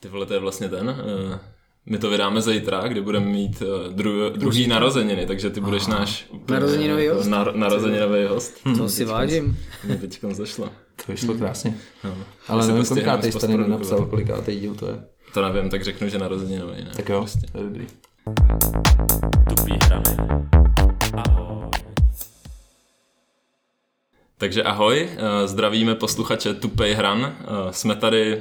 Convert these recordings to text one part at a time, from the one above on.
Ty vole, to je vlastně ten. Uh, my to vydáme zítra, kdy budeme mít uh, dru, druhý narozeniny, takže ty budeš Aha. náš Narozeninový jako host? Nar, narozeninový host. To si vážím. Mě teď zašlo. To vyšlo krásně. No. Ale nevím, to stihneme kolikátej jste zpostprodukovat. napsal, kolikátej díl to je. To nevím, tak řeknu, že narozeninový, ne? Tak jo, Prostě. to je dobrý. Tupý hrany. Ahoj. Takže ahoj, eh, zdravíme posluchače Tupej hran. Eh, Jsme tady eh,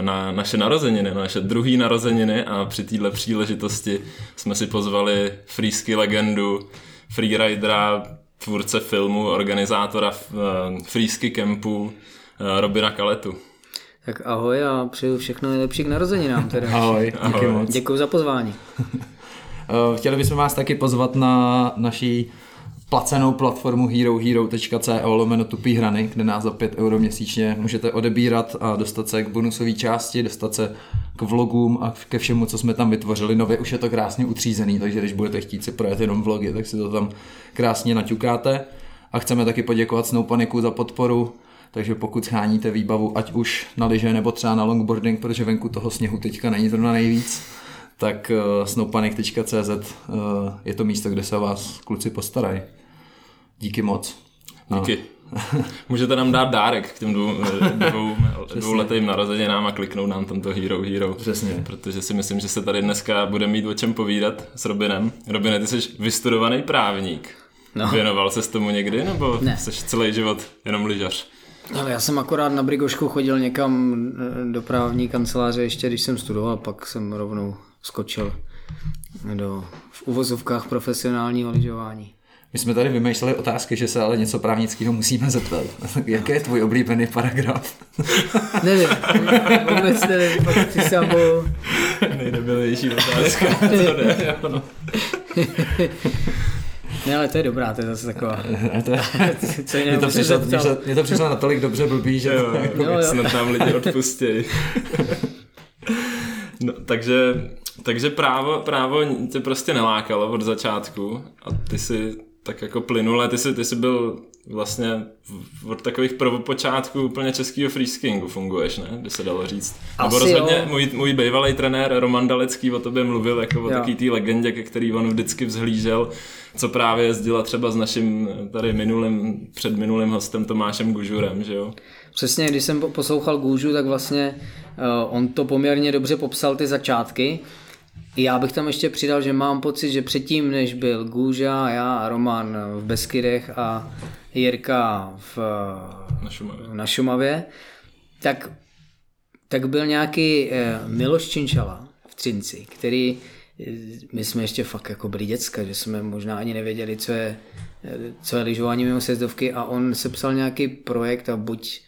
na naše narozeniny, na naše druhý narozeniny a při téhle příležitosti jsme si pozvali freesky legendu, freeridera, tvůrce filmu, organizátora eh, freesky kempu eh, Robina Kaletu. Tak ahoj a přeju všechno nejlepší k narozeninám teda. Ahoj, díky Ahoj. moc. Děkuji za pozvání. Eh, Chtěli bychom vás taky pozvat na naší placenou platformu herohero.co lomeno tupý hrany, kde nás za 5 euro měsíčně můžete odebírat a dostat se k bonusové části, dostat se k vlogům a ke všemu, co jsme tam vytvořili. Nově už je to krásně utřízený, takže když budete chtít si projet jenom vlogy, tak si to tam krásně naťukáte. A chceme taky poděkovat Snowpaniku za podporu, takže pokud scháníte výbavu, ať už na lyže nebo třeba na longboarding, protože venku toho sněhu teďka není zrovna nejvíc, tak uh, snowpanic.cz uh, je to místo, kde se vás kluci postarají. Díky moc. No. Díky. Můžete nám dát dárek k těm dvou, dvou, dvouletým narozeninám a kliknout nám tam to Hero Hero. Přesně. Protože si myslím, že se tady dneska bude mít o čem povídat s Robinem. Robine, ty jsi vystudovaný právník. No. Věnoval se tomu někdy, nebo Ne. jsi celý život jenom lyžař? Ale já jsem akorát na Brigošku chodil někam eh, do právní kanceláře ještě, když jsem studoval, pak jsem rovnou skočil do v uvozovkách profesionálního lyžování. My jsme tady vymýšleli otázky, že se ale něco právnického musíme zeptat. Jaký je tvůj oblíbený paragraf? Nevím, vůbec nevím, pak si sám Nejdebilnější otázka. to no. Ne, ale to je dobrá, to je zase taková. Ne, to je, Co mě, to přišlo, mně, to, mně to přišlo natolik dobře blbý, že... Jo, jako- Jo, jo. snad nám lidi odpustějí. No, takže, takže právo, právo tě prostě nelákalo od začátku a ty si tak jako plynule, ty jsi, ty jsi byl vlastně v- od takových prvopočátků úplně českého freeskingu funguješ, ne? By se dalo říct. Nebo Asi rozhodně jo. můj, můj bývalý trenér Roman Dalecký o tobě mluvil jako o Jo. taký té legendě, ke který on vždycky vzhlížel, co právě jezdila třeba s naším tady minulým, předminulým hostem Tomášem Gužurem, že jo? Přesně, když jsem po- poslouchal Gůžu, tak vlastně uh, on to poměrně dobře popsal ty začátky. Já bych tam ještě přidal, že mám pocit, že předtím, než byl Gůža, já a Roman v Beskydech a Jirka v, Na Šumavě. na Šumavě, tak, tak byl nějaký eh, Miloš Činčala v Třinci, který eh, my jsme ještě fakt jako byli děcka, že jsme možná ani nevěděli, co je, eh, co je lyžování mimo sjezdovky a on sepsal nějaký projekt a buď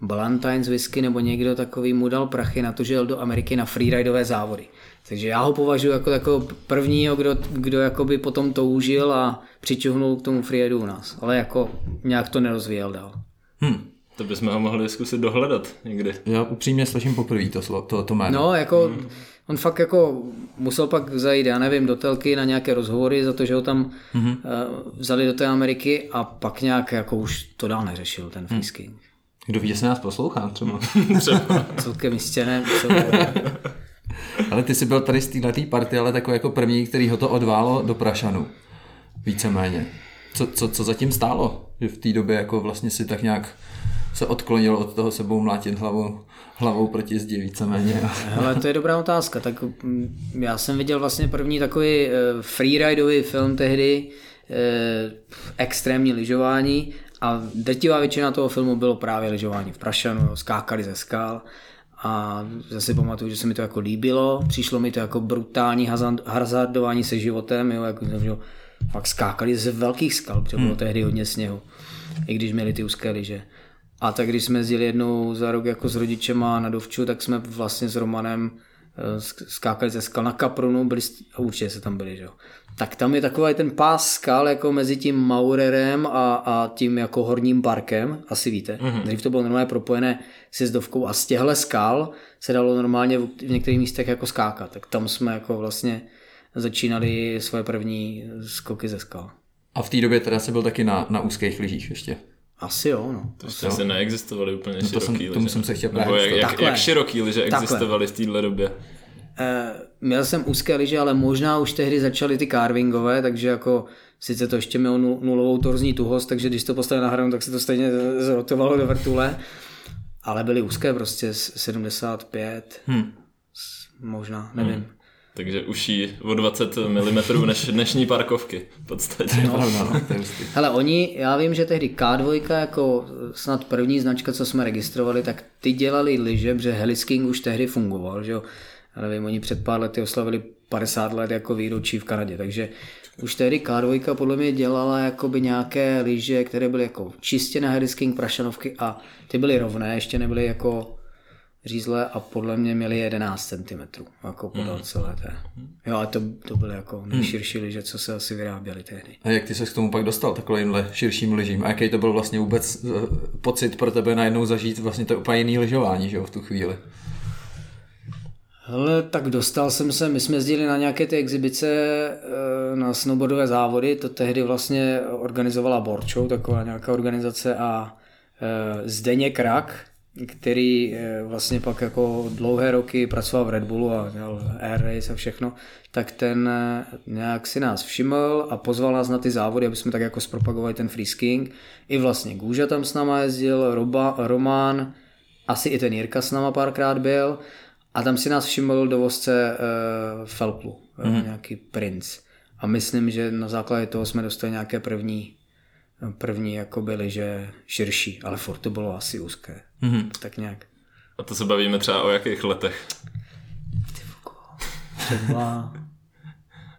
Ballantines whisky nebo někdo takový mu dal prachy na to, že jel do Ameriky na freeridové závody. Takže já ho považuji jako takového prvního, kdo, kdo jakoby potom toužil a přičuhnul k tomu freeridu u nás. Ale jako nějak to nerozvíjel dál. Hm. To bychom ho mohli zkusit dohledat někdy. Já upřímně slyším poprvé to, slo- to, to jméno. No, jako on fakt jako musel pak zajít, já nevím, do telky na nějaké rozhovory za to, že ho tam mm-hmm. vzali do té Ameriky a pak nějak jako už to dál neřešil, ten freesking. Kdo ví, že se nás poslouchá třeba. Třeba. Celkem jistě ne. celkem- ale ty jsi byl tady z této party, ale takový jako první, který ho to odválo do Prašanu. Víceméně. Co, co, co zatím stálo? Že v té době jako vlastně si tak nějak se odklonil od toho sebou mlátit hlavou, hlavou proti zdi víceméně. Hele, to je dobrá otázka. Tak mm, já jsem viděl vlastně první takový eh, freeridový film tehdy, eh, extrémní lyžování a drtivá většina toho filmu bylo právě lyžování v Prašanu, skákali ze skal a zase pamatuju, že se mi to jako líbilo, přišlo mi to jako brutální hazard- hazardování se životem, jo, jako, že fakt skákali ze velkých skal, protože bylo tehdy hodně sněhu, i když měli ty úzké lyže. A tak když jsme jezdili jednou za rok jako s rodičema na Dovču, tak jsme vlastně s Romanem eh, sk- skákali ze skal na Kaprunu, byli, a určitě se tam byli, že jo. Tak tam je takový ten pás skal jako mezi tím Maurerem a, a tím jako horním parkem, asi víte. Mm-hmm. Dřív to bylo normálně propojené sjezdovkou a z těchhle skal se dalo normálně v v některých místech jako skákat. Tak tam jsme jako vlastně začínali svoje první skoky ze skal. A v té době teda jsi byl taky na, na úzkých lyžích ještě. Asi jo, no. To ještě asi neexistovaly úplně to široký jsem- liže. tomu jsem se chtěl Nebo právě jak, jak, jak široký liže existovaly v téhle době. Eh, měl jsem úzké lyže, ale možná už tehdy začaly ty carvingové, takže jako sice to ještě mělo nul- nulovou torzní tuhost, takže když to postavili na hranu, tak se to stejně zrotovalo do vrtule. Ale byly úzké prostě s- 75, Hm. možná, nevím. Takže uší o 20 mm než dnešní parkovky v podstatě. No, hustý. Hele, oni, já vím, že tehdy K2 jako snad první značka, co jsme registrovali, tak ty dělali lyže, protože Helisking už tehdy fungoval, že jo. Já nevím, oni před pár lety oslavili 50 let jako výročí v Kanadě, takže už tehdy K2 podle mě dělala jakoby nějaké lyže, které byly jako čistě na Helisking prašanovky a ty byly rovné, ještě nebyly jako řízlé a podle mě měly 11 cm jako podél celé té. Jo, a to, to byly jako nejširší lyže, co se asi vyráběly tehdy. A jak ty se k tomu pak dostal, takovýmhle širším lyžím? A jaký to byl vlastně vůbec eh, pocit pro tebe najednou zažít vlastně to úplně jiný lyžování, že jo, v tu chvíli? Hele, tak dostal jsem se, my jsme jezdili na nějaké ty exibice eh, na snowboardové závody, to tehdy vlastně organizovala Borčou, taková nějaká organizace a eh, Zdeněk Rak, který eh, vlastně pak jako dlouhé roky pracoval v Red Bullu a dělal Air Race a všechno, tak ten nějak si nás všiml a pozval nás na ty závody, aby jsme tak jako zpropagovali ten freeskiing. I vlastně Gůža tam s náma jezdil, Roba, Román, asi i ten Jirka s náma párkrát byl a tam si nás všiml dovozce uh, Felplu, mm. nějaký princ. A myslím, že na základě toho jsme dostali nějaké první, první jako byly, že širší, ale furt to bylo asi úzké. Mm. Tak nějak. A to se bavíme třeba o jakých letech. Třeba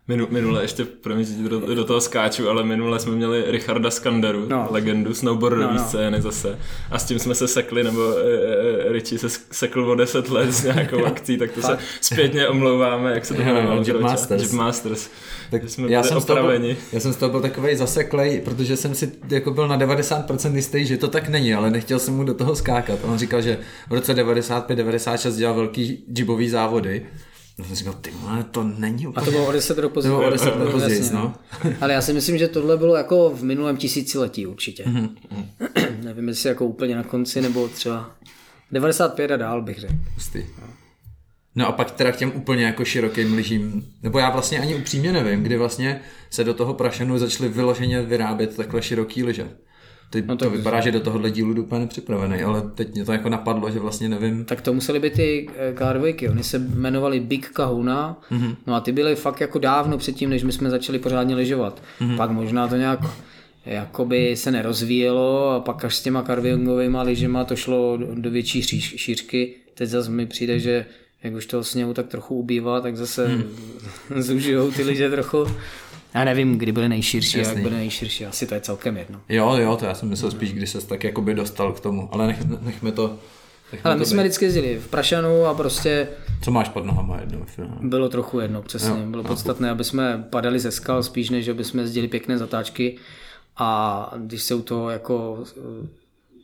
Minu, minule ještě, promiň, že do, do toho skáču, ale minule jsme měli Richarda Skanderu, No. no. legendu snowboardové No, no, no. no. scény zase. A s tím jsme se sekli, nebo e, e, Richie se sekl o 10 let s nějakou akcí, tak to se zpětně omlouváme, jak se to jmenovalo. Jib člověče? Masters. Jib Masters. Tak jsme já jsem, z toho byl, opraveni. já jsem z toho byl takový zaseklej, protože jsem si jako byl na 90% jistý, že to tak není, ale nechtěl jsem mu do toho skákat. On říkal, že v roce 95-96 dělal velký džibový závody. No jsem říkal, ty vole, to není A úplně... to bylo o 10 roků později. To bylo o 10 let Jasně, později, no. Ale já si myslím, že tohle bylo jako v minulém tisíciletí určitě. Nevím, jestli jako úplně na konci, nebo třeba 95 a dál bych řekl. Hustý. No a pak teda k těm úplně jako širokým lyžím, nebo já vlastně ani upřímně nevím, kdy vlastně se do toho prašenu začaly vyloženě vyrábět takhle široký lyže. Ty, no to vypadá, že do tohohle dílu jdu úplně nepřipravený, ale teď mě to jako napadlo, že vlastně nevím. Tak to museli být ty eh, K2, oni se jmenovali Big Kahuna, mm-hmm. no a ty byly fakt jako dávno předtím, než my jsme začali pořádně lyžovat. Mm-hmm. Pak možná to nějak jakoby se nerozvíjelo a pak až s těma karvingovými lyžema to šlo do, do větší šíř, šířky. Teď zase mi přijde, že jak už toho sněhu tak trochu ubývá, tak zase hmm. zužijou ty lyže trochu. Já nevím, kdy byly nejširší a jak Jasný. byly nejširší, asi to je celkem jedno. Jo, jo, to já jsem myslel spíš, když se tak jakoby dostal k tomu, ale nech, nechme to. Nechme Ale to my jsme být. vždycky jezdili v Prašanu a prostě Co máš pod nohama finále? Bylo trochu jedno, přesně. Jo, Bylo podstatné, aby jsme padali ze skal, spíš než aby jsme jezdili pěkné zatáčky. A když se u toho jako eh,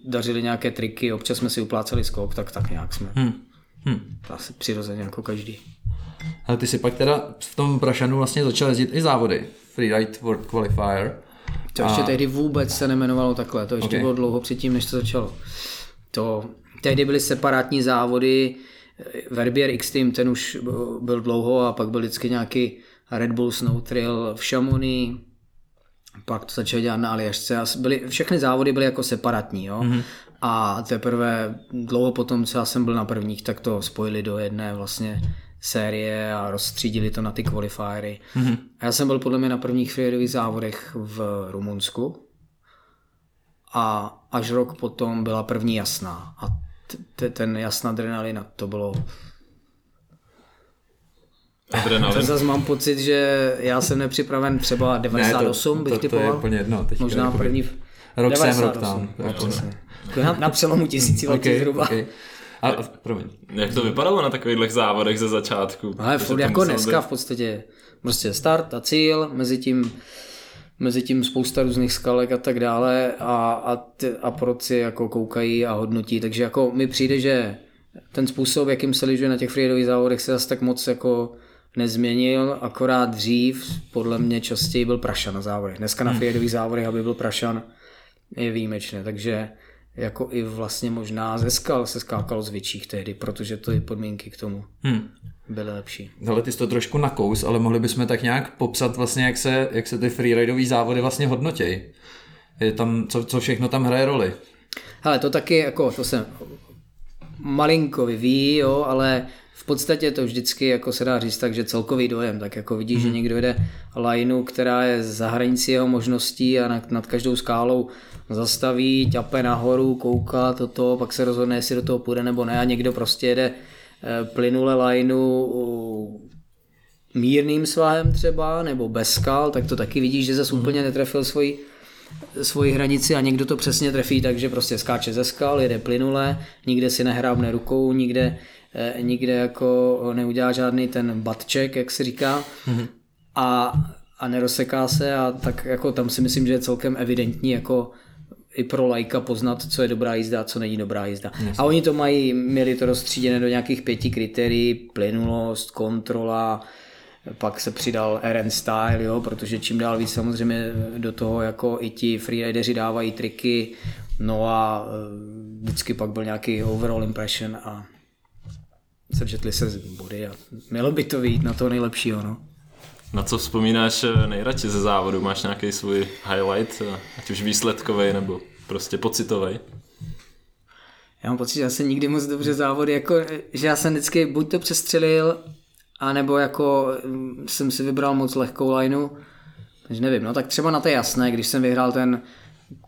dařily nějaké triky, občas jsme si upláceli skok, tak tak nějak jsme. Hm. Hm. Asi přirozeně jako každý. Ale ty si pak teda v tom Prašanu vlastně začal jezdit i závody. Freeride World Qualifier. To ještě tehdy vůbec se nemenovalo takhle, to ještě Ok. bylo dlouho předtím, než to začalo. To, tehdy byly separátní závody, Verbier X-Team, ten už byl dlouho a pak byl vždycky nějaký Red Bull Snow Trail v Chamonix, pak to začali dělat na Aljašce a byly, všechny závody byly jako separátní, jo. Mm-hmm. A teprve dlouho potom, co já jsem byl na prvních, tak to spojili do jedné vlastně série a rozstřídili to na ty qualifiery. Mm-hmm. A já jsem byl podle mě na prvních freeridových závodech v Rumunsku a až rok potom byla první jasná. A t- ten jasná adrenalina, to bylo... To Adrenalin. zase mám pocit, že já jsem nepřipraven třeba 98 ne, bych to, to, to typoval. je úplně jedno. Teď Možná jakoby první... Rok sem, rok 98. tam. Jako-. Jako na, na přelomu tisíciletí Okay, zhruba. okay. A, a, promiň. Jak to vypadalo na takových závodech ze začátku? Ale furt jako dneska být- v podstatě prostě start a cíl, mezi tím, mezi tím spousta různých skalek a tak dále a, a, ty, a proci jako koukají a hodnotí, takže jako mi přijde, že ten způsob, jakým se lyžuje na těch freeridových závodech se zase tak moc jako nezměnil, akorát dřív podle mě častěji byl prašan na závodech. Dneska na freeridových závodech, aby byl prašan, je výjimečné, takže jako i vlastně možná ze skal se skákalo z větších tehdy, protože to i podmínky k tomu Hmm. byly lepší. Ale ty jsi to trošku nakous, ale mohli bychom tak nějak popsat vlastně, jak se, jak se ty freeridové závody vlastně hodnotějí. Je tam, co, co všechno tam hraje roli. Hele, to taky jako, to se malinko vyvíjí, jo, ale v podstatě to vždycky jako se dá říct tak, že celkový dojem, tak jako vidíš, mm-hmm. že někdo jede lineu, která je za hranicí jeho možností a nad, nad každou skálou zastaví, ťape nahoru, kouká toto, pak se rozhodne, jestli do toho půjde nebo ne a někdo prostě jede eh, plynule lineu uh, mírným svahem třeba, nebo bez skal, tak to taky vidíš, že zase úplně netrefil svoji svoji hranici a někdo to přesně trefí, takže prostě skáče ze skal, jede plynule, nikde si nehrábne rukou, nikde, eh, nikde jako neudělá žádný ten check, jak se říká, mm-hmm. a, a nerozseká se a tak jako tam si myslím, že je celkem evidentní jako i pro lajka poznat, co je dobrá jízda a co není dobrá jízda. Yes. A oni to mají, měli to rozstříděné do nějakých pěti kritérií, plynulost, kontrola, pak se přidal RN style, jo, protože čím dál víc samozřejmě do toho jako i ti freerideři dávají triky, no a eh, vždycky pak byl nějaký overall impression a sečetli se z body a mělo by to vyjít na to nejlepšího, no. Na co vzpomínáš eh, nejradši ze závodu? Máš nějaký svůj highlight, eh, ať už výsledkový nebo prostě pocitový? Já mám pocit, že já jsem nikdy moc dobře závody, jako, že já jsem vždycky buď to přestřelil, anebo jako mm, jsem si vybral moc lehkou lineu, takže nevím, no tak třeba na té jasné, když jsem vyhrál ten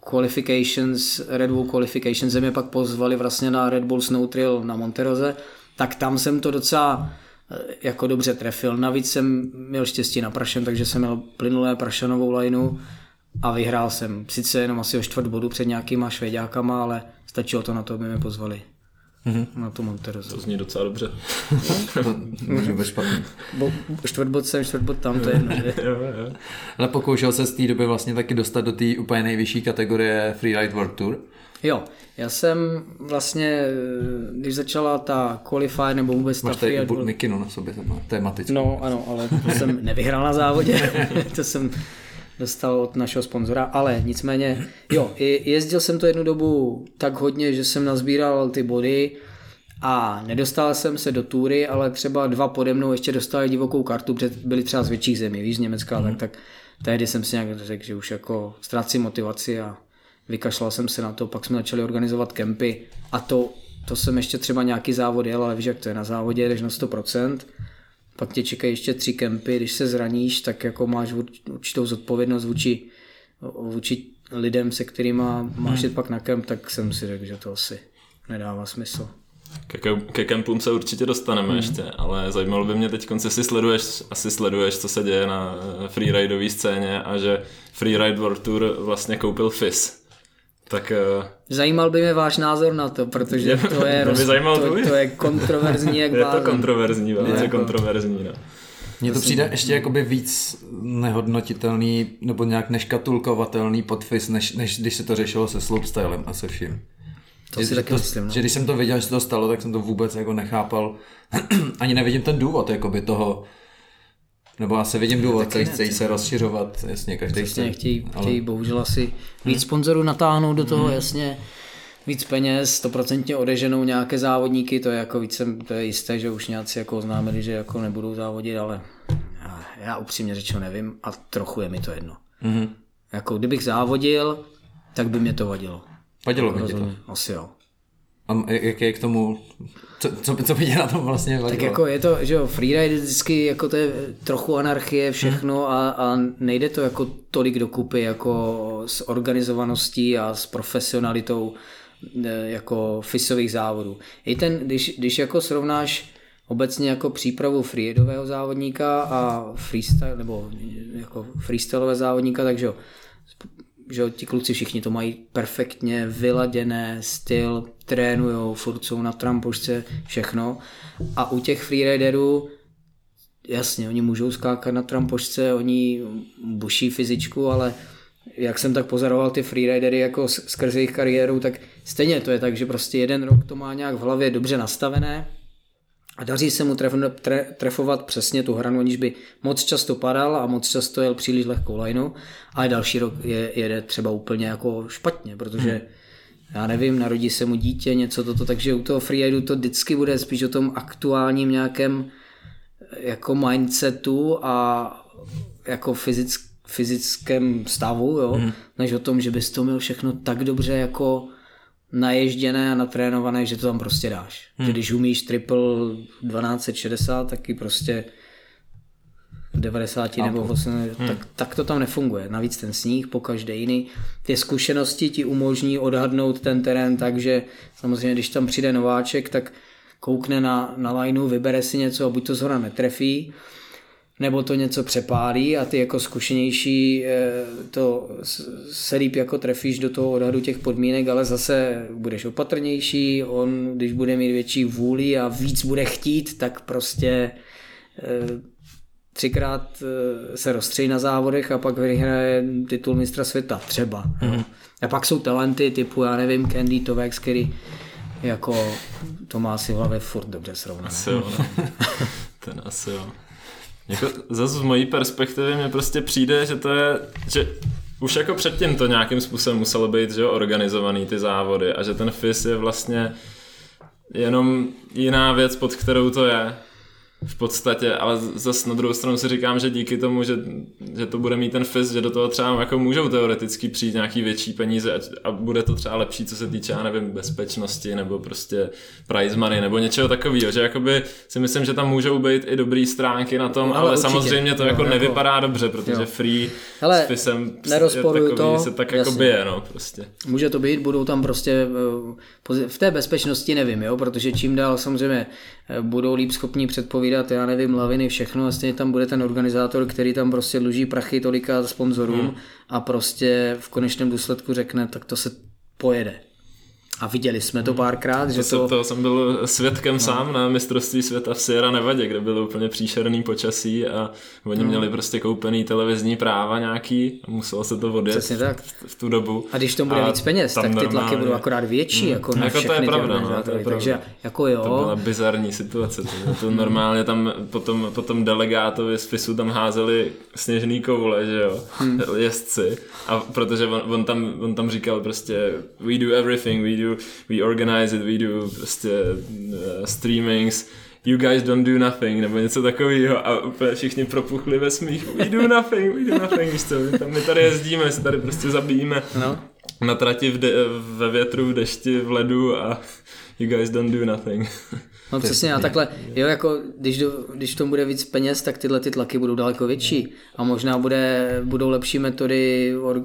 qualifications, Red Bull qualifications, mě pak pozvali vlastně na Red Bull Snow Trail na Monteroze, tak tam jsem to docela jako dobře trefil. Navíc jsem měl štěstí na prašen, takže jsem měl plynulé prašanovou lineu a vyhrál jsem. Sice jenom asi o čtvrt bodu před nějakýma švéďákama, ale stačilo to na to, aby mě pozvali mm-hmm. na tu Monterozu. To zní docela dobře. Může být špatný. Bo, čtvrt bod sem, čtvrt bod tam, to je jedno. že? jo, jo. Ale pokoušel se z té doby vlastně taky dostat do té úplně nejvyšší kategorie Freeride World Tour. Jo, já jsem vlastně, když začala ta qualify nebo vůbec ta Máš tady i freeride bu- mikinu na sobě tematicky. No ano, ale to jsem nevyhrál na závodě, to jsem dostal od našeho sponzora, ale nicméně, jo, jezdil jsem to jednu dobu tak hodně, že jsem nazbíral ty body a nedostal jsem se do túry, ale třeba dva pode mnou ještě dostali divokou kartu, protože byli třeba z větších zemí, víš, z Německa, tak, tak tehdy jsem si nějak řekl, že už jako ztrácím motivaci a vykašlal jsem se na to, pak jsme začali organizovat kempy a to, to jsem ještě třeba nějaký závod jel, ale víš, jak to je na závodě, jdeš na 100%, pak tě čekají ještě tři kempy, když se zraníš, tak jako máš urč- určitou zodpovědnost vůči, vůči lidem, se kterými máš jít pak na kemp, tak jsem si řekl, že to asi nedává smysl. Ke, ke, ke kempům se určitě dostaneme mm. ještě, ale zajímalo by mě teď, jestli sleduješ, asi sleduješ, co se děje na eh, freeridové scéně a že Freeride World Tour vlastně koupil FIS. Tak eh, Zajímal by mě váš názor na to, protože to je, roz, zajímal to, to je kontroverzní jak je to kontroverzní, velice Jako- kontroverzní. No. Mně to přijde ještě jakoby víc nehodnotitelný nebo nějak neškatulkovatelný podfis, než, než když se to řešilo se slopestylem a se vším. To si Že- taky to, myslím, no. Že když jsem to viděl, že se to stalo, tak jsem to vůbec jako nechápal. Ani nevidím ten důvod jakoby toho, nebo asi vidím důvod, ne, chce se rozšiřovat, jasně, každý Přesně, chce. chtějí, ale- chtějí bohužel asi víc sponzorů natáhnout do toho, jasně, víc peněz, stoprocentně odeženou nějaké závodníky, to je jako víc, jsem- to je jisté, že už nějací jako oznámili, že jako nebudou závodit, ale já, já upřímně řečeno nevím a trochu je mi to jedno. Mhm. Jako kdybych závodil, tak by mě to vadilo. Vadilo mi ti to. Asi jo. A jak je k tomu, co, co, co by tě na tom vlastně vadilo? Tak jako je to, že jo, freeride vždycky jako to je trochu anarchie, všechno a, a nejde to jako tolik dokupy jako s organizovaností a s profesionalitou e, jako FISových závodů. I ten, když, když jako srovnáš obecně jako přípravu freerideového závodníka a freestyle, nebo jako freestyleové závodníka, takže jo, že jo, ti kluci všichni to mají perfektně vyladěné, styl, trénujou, furt jsou na trampošce, všechno. A u těch freeriderů, jasně, oni můžou skákat na trampošce, oni buší fyzičku, ale jak jsem tak pozoroval ty freeridery jako s- skrze jejich kariéru, tak stejně to je tak, že prostě jeden rok to má nějak v hlavě dobře nastavené A daří se mu tref, tre, trefovat přesně tu hranu, aniž by moc často padal a moc často jel příliš lehkou lineu, ale další rok je, jede třeba úplně jako špatně, protože hmm. Já nevím, narodí se mu dítě, něco toto, takže u toho freeridu to vždycky bude spíš o tom aktuálním nějakém jako mindsetu a jako fyzick, fyzickém stavu, jo, hmm. než o tom, že bys to měl všechno tak dobře jako naježděné a natrénované, že to tam prostě dáš. Hmm. Že když umíš triple 1260, taky prostě v 90 nebo 80, hmm. tak, tak to tam nefunguje. Navíc ten sníh, po každé jiný. Ty zkušenosti ti umožní odhadnout ten terén tak, že samozřejmě, když tam přijde nováček, tak koukne na, na lineu, vybere si něco a buď to zhora netrefí, nebo to něco přepálí a ty jako zkušenější eh, to se líp jako trefíš do toho odhadu těch podmínek, ale zase budeš opatrnější, on když bude mít větší vůli a víc bude chtít, tak prostě eh, třikrát eh, se rozstřejí na závodech a pak vyhraje titul mistra světa, třeba. Mm-hmm. A pak jsou talenty typu, já nevím, Candy Tovex, který jako to má si v hlavě furt dobře srovnané. Asi jo, no. Ten asi jo. Jako zase z mojí perspektivy mi prostě přijde, že to je, že už jako předtím to nějakým způsobem muselo být, že jo, organizovaný ty závody a že ten FIS je vlastně jenom jiná věc, pod kterou to je v podstatě, ale zase na druhou stranu si říkám, že díky tomu, že, že to bude mít ten FIS, že do toho třeba jako můžou teoreticky přijít nějaký větší peníze a, a bude to třeba lepší, co se týče, já nevím, bezpečnosti nebo prostě prize money nebo něčeho takového, že jakoby si myslím, že tam můžou být i dobrý stránky na tom, no, ale, ale samozřejmě to no, jako, jako nevypadá dobře, protože jo. free Hele, s FISem takový, to, se tak jako jasně. jako bije, no prostě. Může to být, budou tam prostě eh, v té bezpečnosti nevím, jo, protože čím dál samozřejmě budou líp schopní předpovídat já nevím, laviny, všechno a stejně tam bude ten organizátor, který tam prostě dluží prachy tolika sponzorům hmm. a prostě v konečném důsledku řekne, tak to se pojede. A viděli jsme to párkrát, že to... To jsem byl svědkem no. sám na mistrovství světa v Sierra Nevadě, kde bylo úplně příšerný počasí a oni no. měli prostě koupený televizní práva nějaký a muselo se to odjet Přesně tak. V, v tu dobu. A když to bude a víc peněz, tak ty tlaky budou akorát větší, hmm. jako na jako to je pravda, no, to je pravda. Takže jako jo. To byla bizarní situace. To, to normálně tam potom, potom delegátovi z FISu tam házeli sněžný koule, že jo, hmm. jezdci. A protože on, on, tam, on tam říkal prostě we do everything, we do we organize it, we do prostě uh, streamings, you guys don't do nothing, nebo něco takového a úplně všichni propuchli ve smích, we do nothing, we do nothing, víš co, my tady jezdíme, my se tady prostě zabijíme. No. na trati v de- ve větru, v dešti, v ledu a you guys don't do nothing. No přesně, a takhle, jo, jako když, do, když v tom bude víc peněz, tak tyhle ty tlaky budou daleko větší. A možná bude, budou lepší metody od,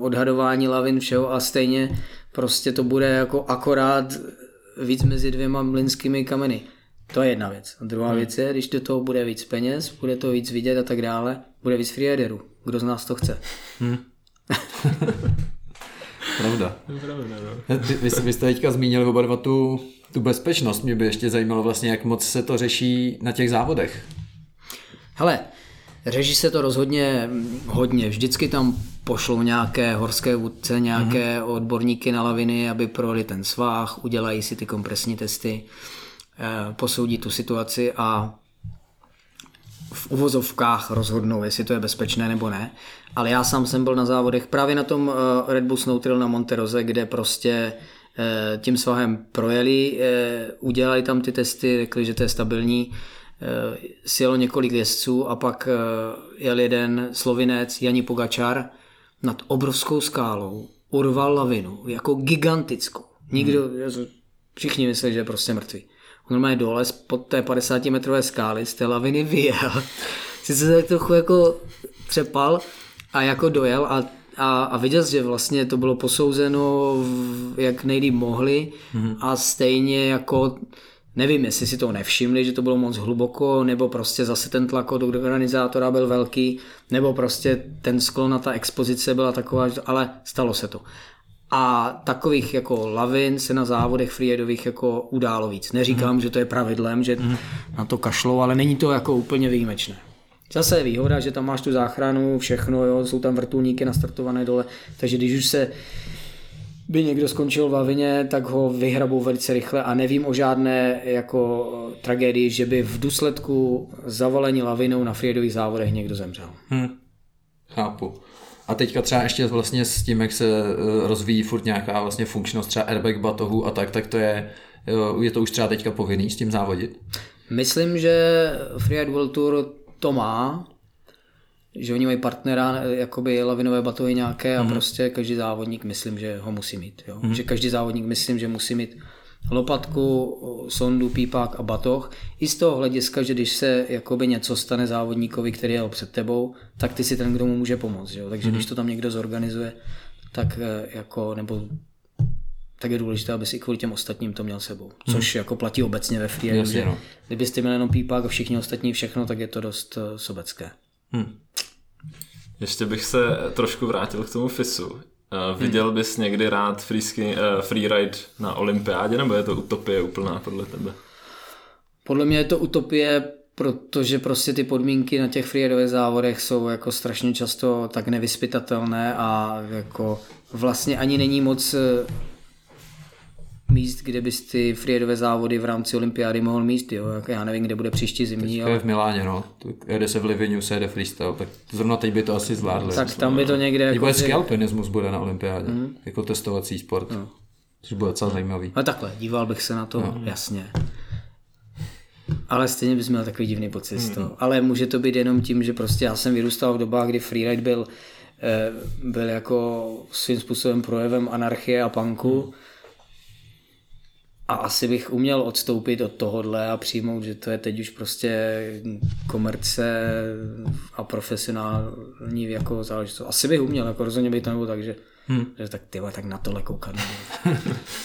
odhadování lavin všeho a stejně prostě to bude jako akorát víc mezi dvěma mlinskými kameny. To je jedna věc. A druhá hmm. věc je, když do toho bude víc peněz, bude to víc vidět a tak dále, bude víc freeriderů. Kdo z nás to chce? Hmm. Pravda. Pravda no. vy, vy, vy jste teďka zmínili oba dva tu, tu bezpečnost. Mě by ještě zajímalo vlastně, jak moc se to řeší na těch závodech. Hele, Řeší se to rozhodně hodně. Vždycky tam pošlou nějaké horské vůdce, nějaké mm-hmm. odborníky na laviny, aby projeli ten svah, udělají si ty kompresní testy, eh, posoudí tu situaci a v uvozovkách rozhodnou, jestli to je bezpečné nebo ne. Ale já sám jsem byl na závodech právě na tom eh, Red Bull Snow Trail na Monteroze, kde prostě eh, tím svahem projeli, udělali tam ty testy, řekli, že to je stabilní sjelo několik jezdců a pak eh, jel jeden slovinec Jani Pogačar nad obrovskou skálou, urval lavinu, jako gigantickou. Nikdo, hmm. všichni mysleli, že je prostě mrtvý. On normálně dole pod té 50 metrové skály z té laviny vyjel. Sice se tak trochu jako třepal a jako dojel a, a, a viděl, že vlastně to bylo posouzeno jak nejlíp mohli hmm. a stejně jako Nevím, jestli si to nevšimli, že to bylo moc hluboko, nebo prostě zase ten tlak od organizátora byl velký, nebo prostě ten sklon na ta expozice byla taková, ale stalo se to. A takových jako lavin se na závodech freeridových jako událo víc. Neříkám, mm. že to je pravidlem, že mm. na to kašlou, ale není to jako úplně výjimečné. Zase je výhoda, že tam máš tu záchranu, všechno, jo, jsou tam vrtulníky nastartované dole, takže když už se by někdo skončil v lavině, tak ho vyhrabou velice rychle a nevím o žádné jako tragédii, že by v důsledku zavalení lavinou na freeridových závodech někdo zemřel. Hm. Chápu. A teďka třeba ještě vlastně s tím, jak se eh, rozvíjí furt nějaká vlastně funkčnost třeba airbag batohu a tak, tak to je, eh, je to už třeba teďka povinný s tím závodit? Myslím, že Freeride World Tour to má, že oni mají partnera, eh, jakoby lavinové batohy nějaké a mm. prostě každý závodník myslím, že ho musí mít. Jo? Mm. Že každý závodník myslím, že musí mít lopatku, sondu, pípák a batoh. I z toho hlediska, že když se jakoby něco stane závodníkovi, který jel před tebou, tak ty si ten, kdo mu může pomoct. Jo? Takže mm. když to tam někdo zorganizuje, tak jako, nebo tak je důležité, aby si kvůli těm ostatním to měl sebou. Což jako platí obecně ve freeridu, že no. kdybyste měli jenom pípák a všichni ostatní všechno, tak je to dost uh, sobecké. Hmm. Ještě bych se trošku vrátil k tomu FISu. Uh, viděl bys někdy rád freeski, uh, freeride na olympiádě, nebo je to utopie úplná podle tebe? Podle mě je to utopie, protože prostě ty podmínky na těch freeridových závodech jsou jako strašně často tak nevyspytatelné a jako vlastně ani není moc míst, kde bys ty freeridové závody v rámci olympiády mohl míst, jo. Já nevím, kde bude příští zimní. Teďka ale... je v Miláně, no. Jede se v Livinu, se jede freestyle, tak zrovna teď by to asi zvládli. Tak tam by to někde... Jako bude alpinismus bude na olympiádě, mm. jako testovací sport. No. Což bude docela zajímavý. Ale takhle, díval bych se na to, no. jasně. Ale stejně bys měl takový divný pocit. Mm. Ale může to být jenom tím, že prostě já jsem vyrůstal v dobách, kdy freeride byl, eh, byl jako svým způsobem projevem anarchie a punku. Mm a asi bych uměl odstoupit od tohohle a přijmout, že to je teď už prostě komerce a profesionální jako záležitost. Asi bych uměl, jako rozhodně by to nebylo tak, že Hmm. Že tak ty tak na tohle koukat.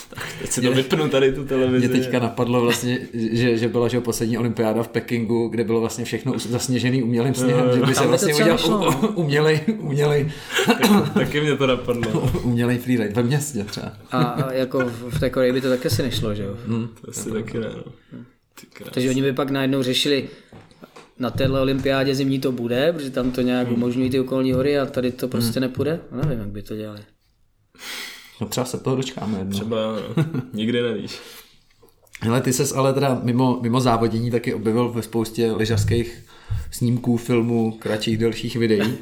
tak teď si to vypnu tady tu televizi. Mě teďka napadlo vlastně, že, že byla že poslední olympiáda v Pekingu, kde bylo vlastně všechno zasněžený umělým sněhem, že by se vlastně udělal no. umělej, umělej. tak, taky mě to napadlo. umělej freeride ve městě třeba. a, a jako v té Koreji by to taky asi nešlo, že jo? Hmm. To asi taky ne, no. Takže oni by pak najednou řešili, na téhle olympiádě zimní to bude, protože tam to nějak hmm. umožňují ty okolní hory a tady to prostě hmm. nepůjde. No, nevím, jak by to dělali. No třeba se toho dočkáme jedno. Třeba nikdy nevíš. Hele, ty ses ale teda mimo, mimo závodění taky objevil ve spoustě lyžařských snímků, filmů, kratších, delších videí.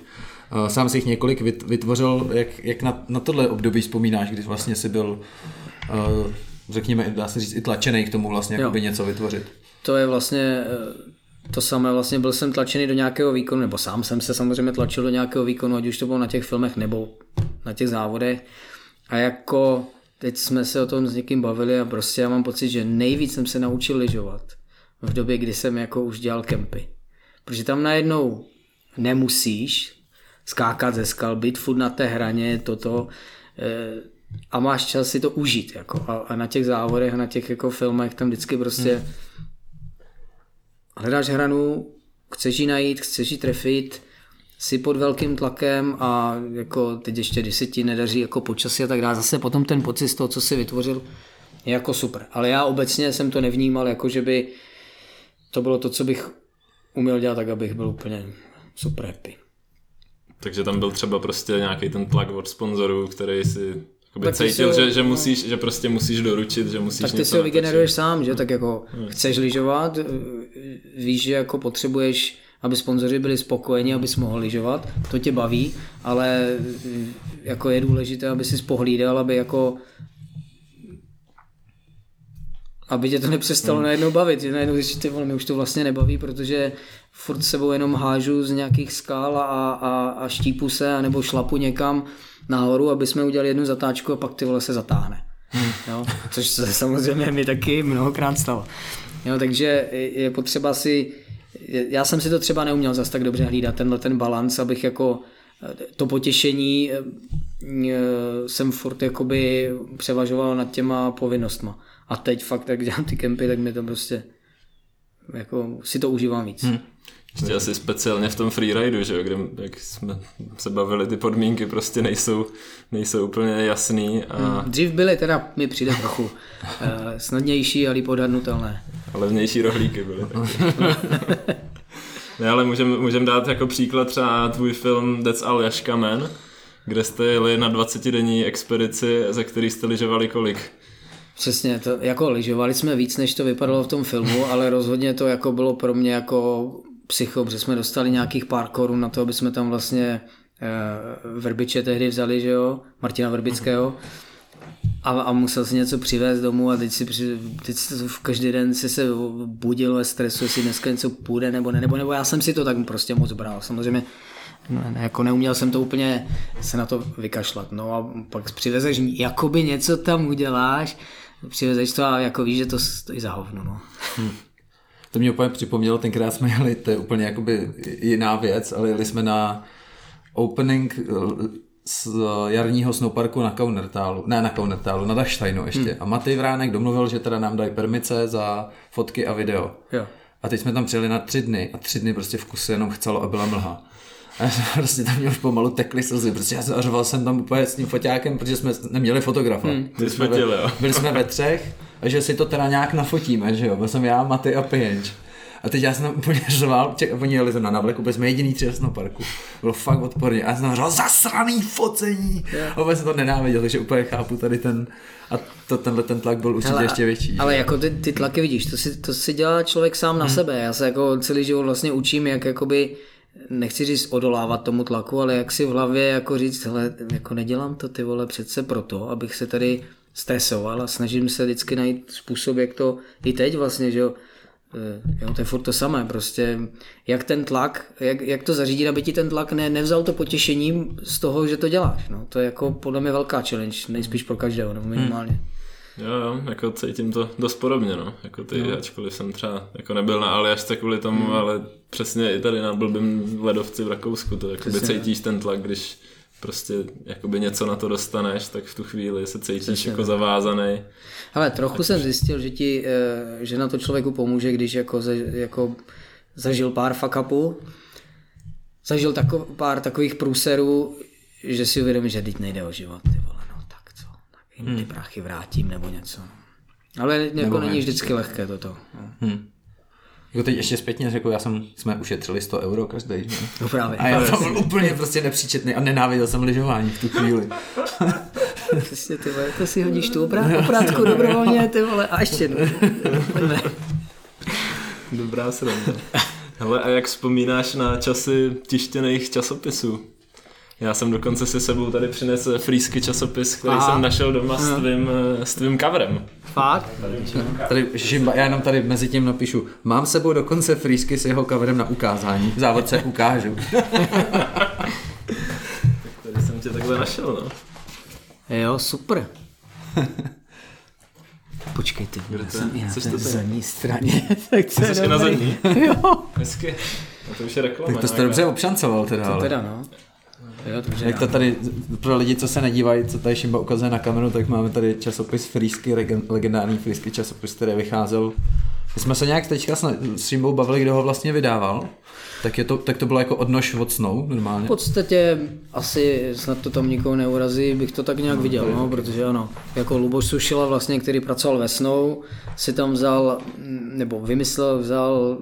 Sám si jich několik vytvořil. Jak, jak na, na tohle období vzpomínáš, když vlastně si byl, řekněme, dá se říct, i tlačený k tomu vlastně jakoby něco vytvořit? To je vlastně to samé, vlastně byl jsem tlačený do nějakého výkonu, nebo sám jsem se samozřejmě tlačil do nějakého výkonu, ať už to bylo na těch filmech nebo na těch závodech. A jako teď jsme se o tom s někým bavili a prostě já mám pocit, že nejvíc jsem se naučil lyžovat v době, kdy jsem jako už dělal kempy. Protože tam najednou nemusíš skákat ze skal, být furt na té hraně, toto eh, a máš čas si to užít. Jako. A, a na těch závodech, na těch jako filmech tam vždycky prostě hmm hledáš hranu, chceš ji najít, chceš ji trefit, si pod velkým tlakem a jako teď ještě, když se ti nedaří jako počasí a tak dále, zase potom ten pocit z toho, co si vytvořil, je jako super. Ale já obecně jsem to nevnímal, jako že by to bylo to, co bych uměl dělat tak, abych byl úplně super happy. Takže tam byl třeba prostě nějaký ten tlak od sponzorů, který si Jakoby tak cítil, ho, že, že, musíš, že prostě musíš doručit, že musíš Tak ty si ho vygeneruješ sám, že? Tak jako hmm. chceš lyžovat, víš, že jako potřebuješ, aby sponzoři byli spokojeni, abys mohl lyžovat, to tě baví, ale jako je důležité, aby si spohlídal, aby jako aby tě to nepřestalo hmm. najednou bavit, že najednou zjistíš, ty vole, mě už to vlastně nebaví, protože furt sebou jenom hážu z nějakých skal a, a, a štípu se, anebo šlapu někam nahoru, aby jsme udělali jednu zatáčku a pak ty vole se zatáhne. Hmm. Jo? Což se samozřejmě mi taky mnohokrát stalo. Jo, takže je potřeba si, já jsem si to třeba neuměl zase tak dobře hlídat, tenhle ten balans, abych jako to potěšení eh, jsem furt jakoby převažoval nad těma povinnostma. A teď fakt, jak dělám ty kempy, tak mi to prostě jako si to užívám víc. Hmm. Ještě asi speciálně v tom freeridu, že jo, kde jak jsme se bavili, ty podmínky prostě nejsou, nejsou úplně jasný. A... Hmm, dřív byly teda, mi přijde trochu uh, snadnější a líp odhadnutelné. Ale vnější rohlíky byly. ne, ale můžeme můžem dát jako příklad třeba tvůj film That's All Jaška Man, kde jste jeli na 20-denní expedici, ze který jste lyžovali kolik? Přesně, to, jako lyžovali jsme víc, než to vypadalo v tom filmu, ale rozhodně to jako bylo pro mě jako psycho, protože jsme dostali nějakých pár korun na to, aby jsme tam vlastně eh, Vrbiče tehdy vzali, že jo, Martina Vrbického. A, a musel si něco přivést domů a teď si, při, teď v každý den si se budil ve stresu, jestli dneska něco půjde nebo ne, nebo, nebo já jsem si to tak prostě moc bral. Samozřejmě ne, ne, jako neuměl jsem to úplně se na to vykašlat. No a pak přivezeš, jakoby něco tam uděláš, přivezeš to a jako víš, že to stojí za hovno. No. To mě úplně připomnělo, tenkrát jsme jeli, to je úplně jakoby jiná věc, ale jeli jsme na opening eh, z jarního snowparku na Kaunertálu, ne na Kaunertálu, na Dachsteinu ještě. Hmm. A Matej Vránek domluvil, že teda nám dají permice za fotky a video. Jo. A teď jsme tam přijeli na tři dny a tři dny prostě v kuse jenom chcelo a byla mlha. A já jsem prostě tam mě už pomalu tekly slzy, prostě já jsem řval jsem tam úplně s tím foťákem, protože jsme neměli fotografa. Hmm. Fotil, jo. Byli jsme ve třech, že si to teda nějak nafotíme, že jo, byl jsem já, Maty a Pěnč. A teď já jsem tam úplně řval, ček, oni jeli na navleku, byli jsme jediný tři na parku. Bylo fakt odporně. A já jsem řval, zasraný focení. A úplně jsem to nenáviděl, takže úplně chápu tady ten, a to, tenhle ten tlak byl určitě Hele, ještě větší. Ale jako ty, ty tlaky vidíš, to si, to si dělá člověk sám na hmm. sebe. Já se jako celý život vlastně učím, jak jakoby nechci říct odolávat tomu tlaku, ale jak si v hlavě jako říct, hele, jako nedělám to ty vole přece proto, abych se tady stresoval a snažím se vždycky najít způsob, jak to i teď vlastně, že jo, Eh, jo, to je furt to samé, prostě jak ten tlak, jak, jak to zařídit, aby ti ten tlak ne, nevzal to potěšení z toho, že to děláš, no, to je jako podle mě velká challenge, nejspíš pro každého, nebo minimálně. Hmm. Jo, jo, jako cítím to dost podobně, no. Jako ty, no. ačkoliv jsem třeba jako nebyl na Aljašce kvůli tomu, hmm. ale přesně i tady na blbým ledovci v Rakousku, to jakoby cítíš ten tlak, když prostě jakoby něco na to dostaneš, tak v tu chvíli se cítíš Přesně, jako zavázaný. Ale trochu tak jsem zjistil, že ti, eh, že na to člověku pomůže, když jako, jako zažil pár fuck upů, zažil tako, pár takových průserů, že si uvědomí, že teď nejde o život, ty vole, no tak co, tak jim ty hmm. prachy vrátím nebo něco. Ale jako není vždycky lehké toto. No. Hmm. Jako teď ještě zpětně řekl, já jsem, jsme ušetřili 100 euro každý. Ne? No právě. A já jsem byl úplně prostě nepříčetný a nenáviděl jsem lyžování v tu chvíli. Přesně, ty vole, to si hodíš tu oprátku dobrovolně, ty vole, a ještě jednou. Dobrá sranda. Hele, a jak vzpomínáš na časy tištěných časopisů? Já jsem dokonce si sebou tady přinesl frýsky časopis, který Aha. jsem našel doma s tvým, s tvým coverem. Fakt? Tady, žimba, já jenom tady mezi tím napíšu, mám sebou dokonce frýsky s jeho coverem na ukázání. V závodce ukážu. tak tady jsem tě takhle našel, no. Jo, super. Počkej, ty, já jsem i na té zadní straně. tak to Jsi na zadní? jo. Hezky. No to už je reklama. Tak to jste dobře obšancoval teda. To teda, no. Jo, dobře, Jak to tady, pro lidi, co se nedívají, co tady Šimba ukazuje na kameru, tak máme tady časopis Frýsky, legendární Frýsky časopis, který vycházel. My jsme se nějak teďka s Šimbou bavili, kdo ho vlastně vydával. Tak, je to, tak to bylo jako odnož od snou normálně? V podstatě asi snad to tam nikoho neurazí, bych to tak nějak viděl, no, protože ano, jako Luboš Sušila vlastně, který pracoval ve snou, si tam vzal, nebo vymyslel, vzal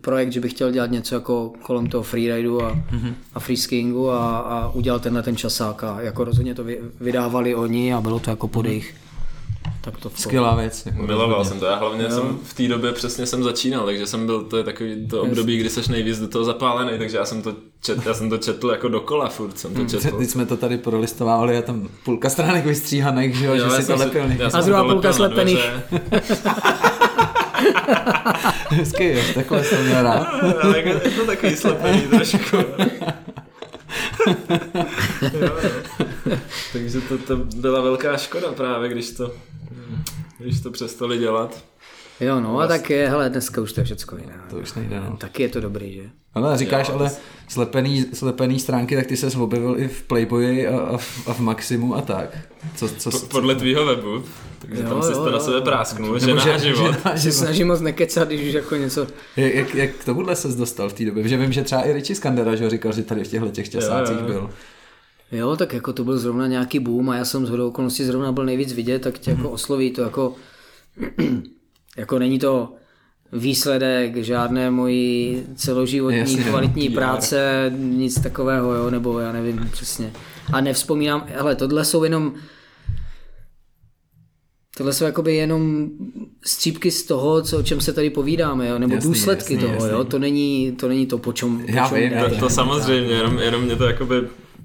projekt, že bych chtěl dělat něco jako kolem toho freeridu a, mm-hmm. a freeskingu a, a udělal tenhle ten časák a jako rozhodně to vydávali oni a bylo to jako pod jejich tak to Skvělá věc. Miloval jsem to, já hlavně jo. jsem v té době přesně jsem začínal, takže jsem byl, to je takový to období, kdy seš nejvíc do toho zapálený, takže já jsem to četl, já jsem to četl jako dokola furt jsem to četl. Teď jsme to tady prolistovali a tam půlka stránek vystříhaných, že jo, jo že si to lepil. A druhá půlka slepených. Hezky, jo, takhle jsem měl rád. Ale je to takový slepený trošku. jo, jo. Takže to, to byla velká škoda právě, když to, když to přestali dělat. Jo, no a tak je, hele, dneska už to je všecko jiné. To už nejde, no. Taky je to dobrý, že? Ale říkáš, jo, ale slepený, slepený stránky, tak ty se objevil i v Playboyi a, a, v, a v Maximu a tak. Co, co, co, Podle tvýho webu. Takže jo, tam jsi to na sebe prásknul, že na život. Že snažím moc nekecat, když už jako něco... Jak, jak, jak k tomuhle ses dostal v té době? Že vím, že třeba i Richie Skandera, že říkal, že tady v těchto těch časácích byl. Jo, tak jako to byl zrovna nějaký boom a já jsem z hodou okolností zrovna byl nejvíc vidět, tak tě jako osloví to jako, jako není to výsledek žádné mojí celoživotní Jasně, Jasně, kvalitní PR. práce, nic takového, jo, nebo já nevím přesně. A nevzpomínám, ale tohle jsou jenom Tohle jsou jakoby jenom střípky z toho, co, o čem se tady povídáme, jo? nebo Jasný, důsledky jasný, toho, jasný. jo? To, není, to není to, po čem, po Já čem vím, To, to samozřejmě, jenom, jenom mě to jakoby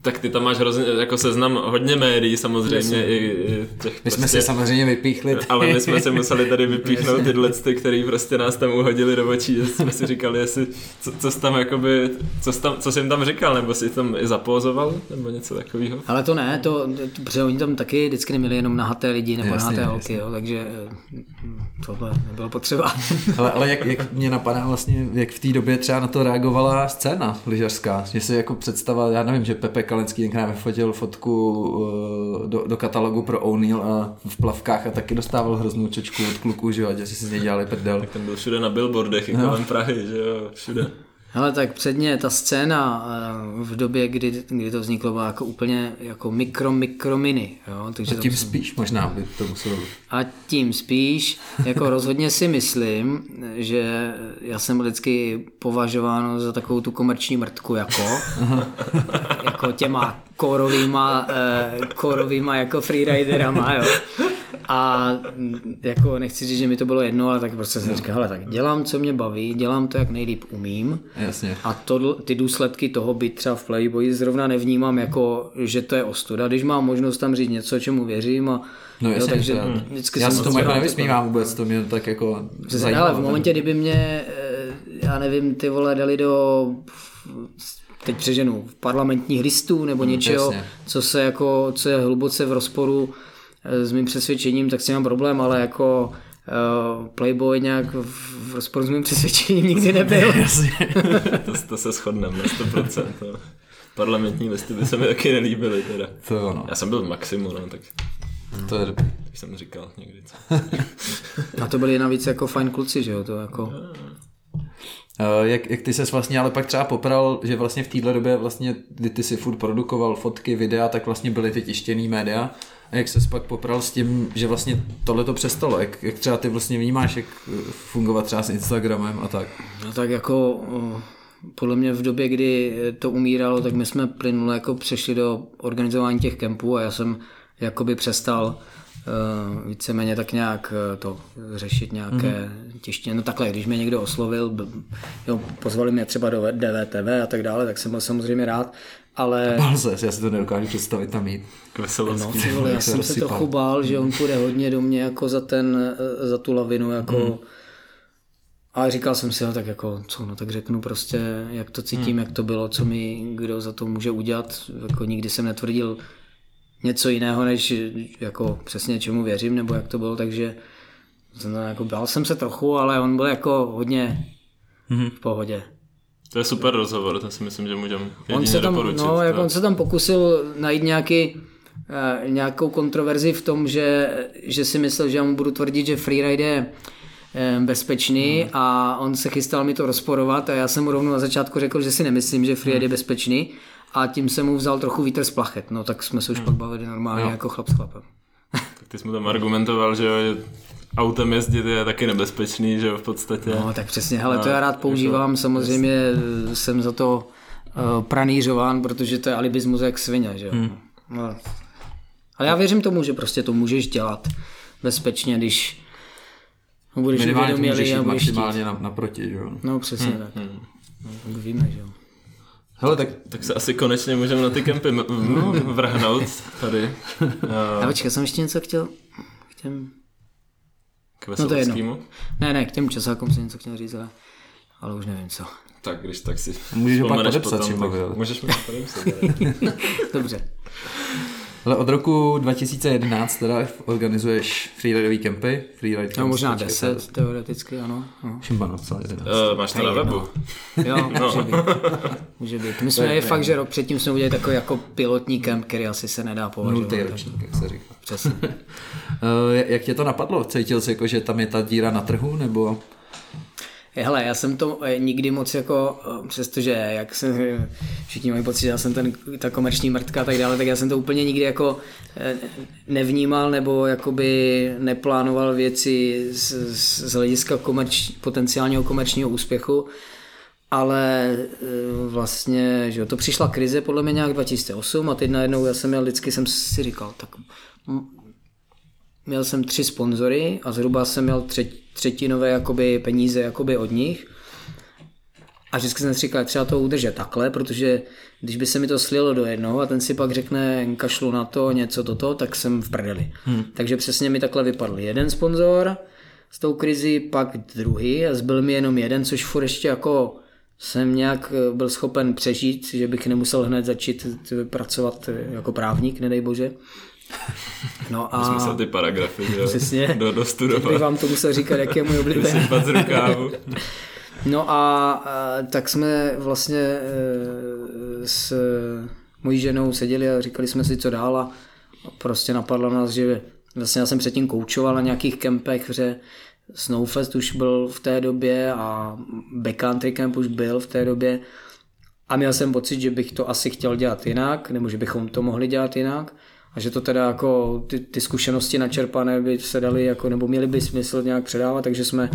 tak ty tam máš hrozně, jako seznam hodně médií samozřejmě i, i těch My jsme prostě, si samozřejmě vypíchli. ale my jsme si museli tady vypíchnout tyhle, ty, který prostě nás tam uhodili do očí, že jsme si říkali, jestli, co, co jsi tam jakoby, co jsi, tam, co jsi jim tam říkal, nebo jsi tam i zapózoval, nebo něco takového. Ale to ne, to, to, protože oni tam taky vždycky neměli jenom nahaté lidi nebo Jasně, nahaté holky, jo, takže eh, tohle nebylo potřeba. ale, ale jak, jak mě napadá vlastně, jak v té době třeba na to reagovala scéna lyžařská, že si jako představa, já nevím, že Pepe Kalenský tenkrát vyfotil fotku uh, do, do katalogu pro O'Neill a v plavkách a taky dostával hroznou čočku od kluků, že jo, že si z něj dělali prdel. Tak ten byl všude na billboardech, i kolem Prahy, že jo, všude. Ale tak předně ta scéna eh, v době, kdy, kdy to vzniklo, byla jako úplně jako mikro, mikro mini. Jo? Takže A tím jsem- spíš možná by to muselo. A tím spíš, jako rozhodně si myslím, že já jsem vždycky považován za takovou tu komerční mrtku, jako, jako těma kórovýma, eh, kórovýma jako freeriderama, jo. A jako nechci říct, že mi to bylo jedno, ale tak prostě jsem říkal, hele, tak dělám, co mě baví, dělám to, jak nejlíp umím. Jasně. A to, ty důsledky toho být třeba v Playboyi zrovna nevnímám jako, že to je ostuda, když mám možnost tam říct něco, čemu věřím a No jo, jasně, takže to já- vždycky já jsem se tomu jako nevysmívám vůbec, to mě tak jako zajímalo. ale v momentě, kdyby mě, eh, já nevím, ty vole dali do teď přeženu, parlamentních listů nebo něčeho, jasně. co se jako, co je hluboce v rozporu s mým přesvědčením, tak si mám problém, ale jako uh, Playboy nějak v, v rozporu s mým přesvědčením nikdy nebyl. To, to se shodneme na 100%. To. Parlamentní listy by se mi taky nelíbily teda. To jo, no. Já jsem byl v Maximu, no, tak To je dobrý. tak jsem říkal někdy. Co. A to byli navíc jako fajn kluci, že jo, to jako... Uh, jak, jak ty ses vlastně ale pak třeba popral, že vlastně v téhle době vlastně, kdy ty si furt produkoval fotky, videa, tak vlastně byly ty tištěný média. A jak ses pak popral s tím, že vlastně tohle to přestalo? Jak, jak třeba ty vlastně vnímáš, jak eh, fungovat třeba s Instagramem a tak? No tak jako o, podle mě v době, kdy to umíralo, tak my jsme plynule jako přešli do organizování těch kempů a já jsem jakoby přestal víceméně tak nějak eh, to řešit nějaké mm-hmm. těštině. No takhle, když mě někdo oslovil, jo, pozvali mě třeba do DVTV a tak dále, tak jsem byl samozřejmě rád, ale Bál ses, já si to nedokážu představit tam jít. No, ty vole, já se jsem se trochu bál, že on půjde hodně do mě jako za ten, eh, za tu lavinu, jako Hmm. ale říkal jsem si, no, tak jako, co, no tak řeknu prostě, jak to cítím, Hmm. jak to bylo, co mi kdo za to může udělat, jako nikdy jsem netvrdil něco jiného, než jako přesně čemu věřím, nebo jak to bylo, takže jsem to jako bál jsem se trochu, ale on byl jako hodně Mhm. v pohodě. To je super rozhovor, to si myslím, že můžeme On se tam, doporučit. no, jak to. on se tam pokusil najít nějaký, eh, nějakou kontroverzi v tom, že, že si myslel, že já mu budu tvrdit, že freeride je eh, bezpečný Hmm. a on se chystal mi to rozporovat a já jsem mu rovnou na začátku řekl, že si nemyslím, že freeride Hmm. je bezpečný a tím jsem mu vzal trochu vítr z plachet. No tak jsme se Hmm. už pak bavili normálně jako chlap s chlapem. Tak ty jsi mu tam argumentoval, že autem jezdit je taky nebezpečný, že jo, v podstatě. No tak přesně, hele, to No, já rád jako- používám, samozřejmě eh, jsem za to uh, pranířován, protože to je alibismus jak svině, že jo. Hmm. No. Ale já věřím tomu, že prostě to můžeš dělat bezpečně, když budeš Minimálně to můžeš uvědomělý jít a budeš maximálně na, naproti, že jo? No přesně tak. No, tak víme, že jo. Hele, tak Tak se asi konečně můžeme na ty kempy m- m- vrhnout tady. A Uh, počkej, jsem ještě něco chtěl, k těm, k no to je jedno. Ne, ne, k těm časákům jsem něco chtěl říct, ale, ale už nevím co. Tak když tak si Můžeš ho pak podepsat, čím tak. Můžeš mi to podepsat. Dobře. Ale od roku 2011 teda organizuješ freeridový kempy. Freeride No možná camps, 10 teoreticky, ano. No. Šimba celý 11. Uh, máš to na webu? Jo, může být. Může být. My jsme je fakt, že rok předtím jsme udělali takový jako pilotní kemp, který asi se nedá považovat. Nultý ročník, jak se říká. Přesně. Uh, jak tě to napadlo? Cítil jsi jako, že tam je ta díra na trhu, nebo? Hele, já jsem to eh, nikdy moc jako, eh, přestože jak se všichni mají pocit, že já jsem ten, ta komerční mrtka a tak dále, tak já jsem to úplně nikdy jako eh, nevnímal nebo jakoby neplánoval věci z, z, z hlediska komerč, potenciálního komerčního úspěchu, ale vlastně, že jo, to přišla krize podle mě nějak 2008 a teď najednou já jsem měl, vždycky jsem si říkal, tak měl jsem tři sponzory a zhruba jsem měl třetinové jakoby peníze jakoby od nich. A vždycky jsem si říkal, třeba to udržet takhle, protože když by se mi to slilo do jednoho a ten si pak řekne kašlu na to, něco toto, tak jsem v prdeli. Hmm. Takže přesně mi takhle vypadl jeden sponzor s tou krizi, pak druhý a zbyl mi jenom jeden, což furt ještě jako jsem nějak byl schopen přežít, že bych nemusel hned začít pracovat jako právník, nedej bože. No a... Jsme ty paragrafy, jo? Přesně. Do, dostudovat. Bych vám to musel říkat, jak je můj oblíbený. z rukávu. No a, a tak jsme vlastně e, s mojí ženou seděli a říkali jsme si, co dál a prostě napadlo nás, že vlastně já jsem předtím koučoval na nějakých kempech, že Snowfest už byl v té době a Backcountry Camp už byl v té době a měl jsem pocit, že bych to asi chtěl dělat jinak, nebo že bychom to mohli dělat jinak a že to teda jako ty, ty zkušenosti načerpané by se daly jako, nebo měly by smysl nějak předávat, takže jsme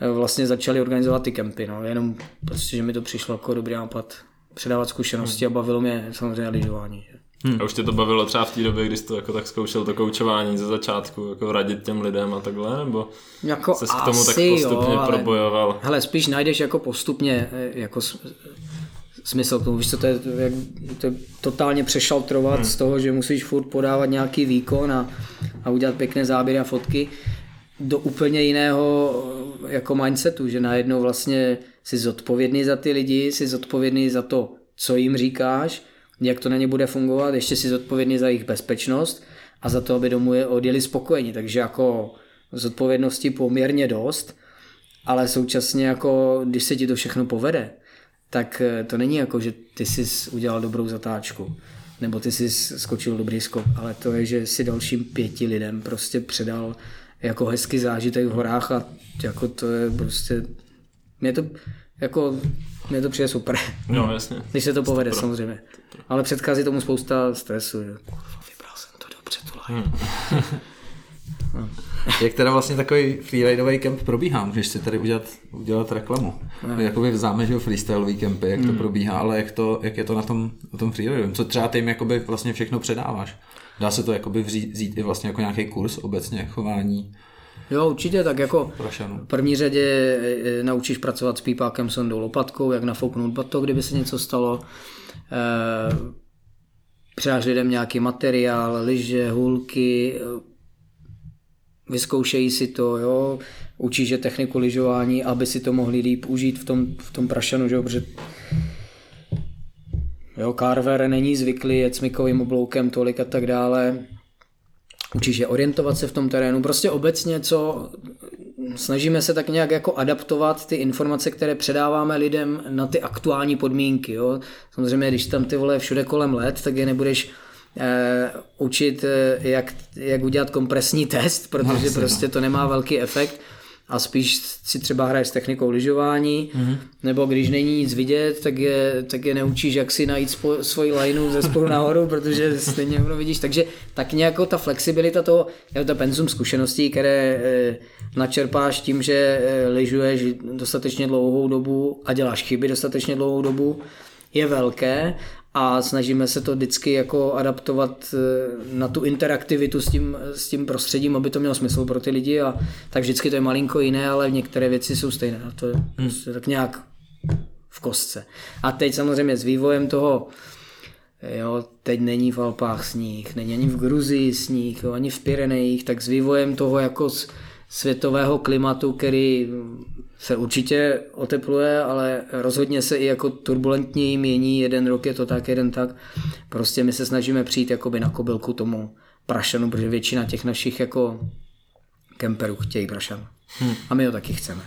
eh, vlastně začali organizovat ty kempy, no, jenom prostě, že mi to přišlo jako dobrý nápad předávat zkušenosti a bavilo mě samozřejmě lyžování. Hmm. A už tě to bavilo třeba v té době, když jsi to jako tak zkoušel to koučování ze začátku, jako radit těm lidem a takhle, nebo jako jsi k tomu tak postupně jo, probojoval? Hele, spíš najdeš jako postupně eh, jako smysl k tomu, víš co, to je, jak, to je totálně přešaltrovat hmm. z toho, že musíš furt podávat nějaký výkon a, a udělat pěkné záběry a fotky do úplně jiného jako mindsetu, že najednou vlastně jsi zodpovědný za ty lidi, jsi zodpovědný za to, co jim říkáš, jak to na ně bude fungovat, ještě jsi zodpovědný za jejich bezpečnost a za to, aby domů je odjeli spokojení, takže jako zodpovědnosti poměrně dost, ale současně jako, když se ti to všechno povede, tak eh, to není jako, že ty jsi udělal dobrou zatáčku, nebo ty jsi skočil dobrý skok, ale to je, že si dalším pěti lidem prostě předal jako hezký zážitek v horách a jako to je prostě, mě to jako, mě to přijde super. No, jasně. Když se to povede, super. samozřejmě. Ale předchází tomu spousta stresu, že kurva, vybral jsem to dobře, tu hmm. Jak teda vlastně takový freeridový kemp probíhá? Můžeš si tady udělat, udělat reklamu. No. Jakoby známe, že freestyleový kempy, jak to hmm. probíhá, ale jak, to, jak je to na tom, na tom freeridovém? Co třeba ty jim jakoby vlastně všechno předáváš? Dá se to jakoby vzít, i vlastně jako nějaký kurz obecně chování? Jo, určitě, tak jako v první řadě e, e, naučíš pracovat s pípákem, sondou, lopatkou, jak nafouknout bato, kdyby se něco stalo. E, Předáš lidem nějaký materiál, lyže, hůlky, vyzkoušejí si to, jo, učí, že techniku lyžování, aby si to mohli líp užít v tom, v tom prašanu, že jo, protože jo, Carver není zvyklý jet smykovým obloukem tolik a tak dále. Učíš je orientovat se v tom terénu. Prostě obecně, co snažíme se tak nějak jako adaptovat ty informace, které předáváme lidem na ty aktuální podmínky. Jo. Samozřejmě, když tam ty vole všude kolem let, tak je nebudeš učit, eh, jak, jak udělat kompresní test, protože no, prostě to nemá velký efekt a spíš si třeba hraješ s technikou lyžování, mm-hmm. nebo když není nic vidět, tak je, tak je neučíš, jak si najít spo, svoji lineu ze spolu nahoru, protože stejně ono vidíš. Takže tak nějak ta flexibilita toho, je to penzum zkušeností, které e, načerpáš tím, že e, lyžuješ dostatečně dlouhou dobu a děláš chyby dostatečně dlouhou dobu, je velké a snažíme se to vždycky jako adaptovat eh, na tu interaktivitu s tím, s tím prostředím, aby to mělo smysl pro ty lidi a tak vždycky to je malinko jiné, ale některé věci jsou stejné a to je hmm. prostě tak nějak v kostce. A teď samozřejmě s vývojem toho, jo, teď není v Alpách sníh, není ani v Gruzii sníh, jo, ani v Pyrenejích, tak s vývojem toho jako světového klimatu, který se určitě otepluje, ale rozhodně se i jako turbulentněji mění, jeden rok je to tak, jeden tak. Prostě my se snažíme přijít jakoby na kobylku tomu prašanu, protože většina těch našich jako kemperů chtějí prašan. Hmm. A my ho taky chceme.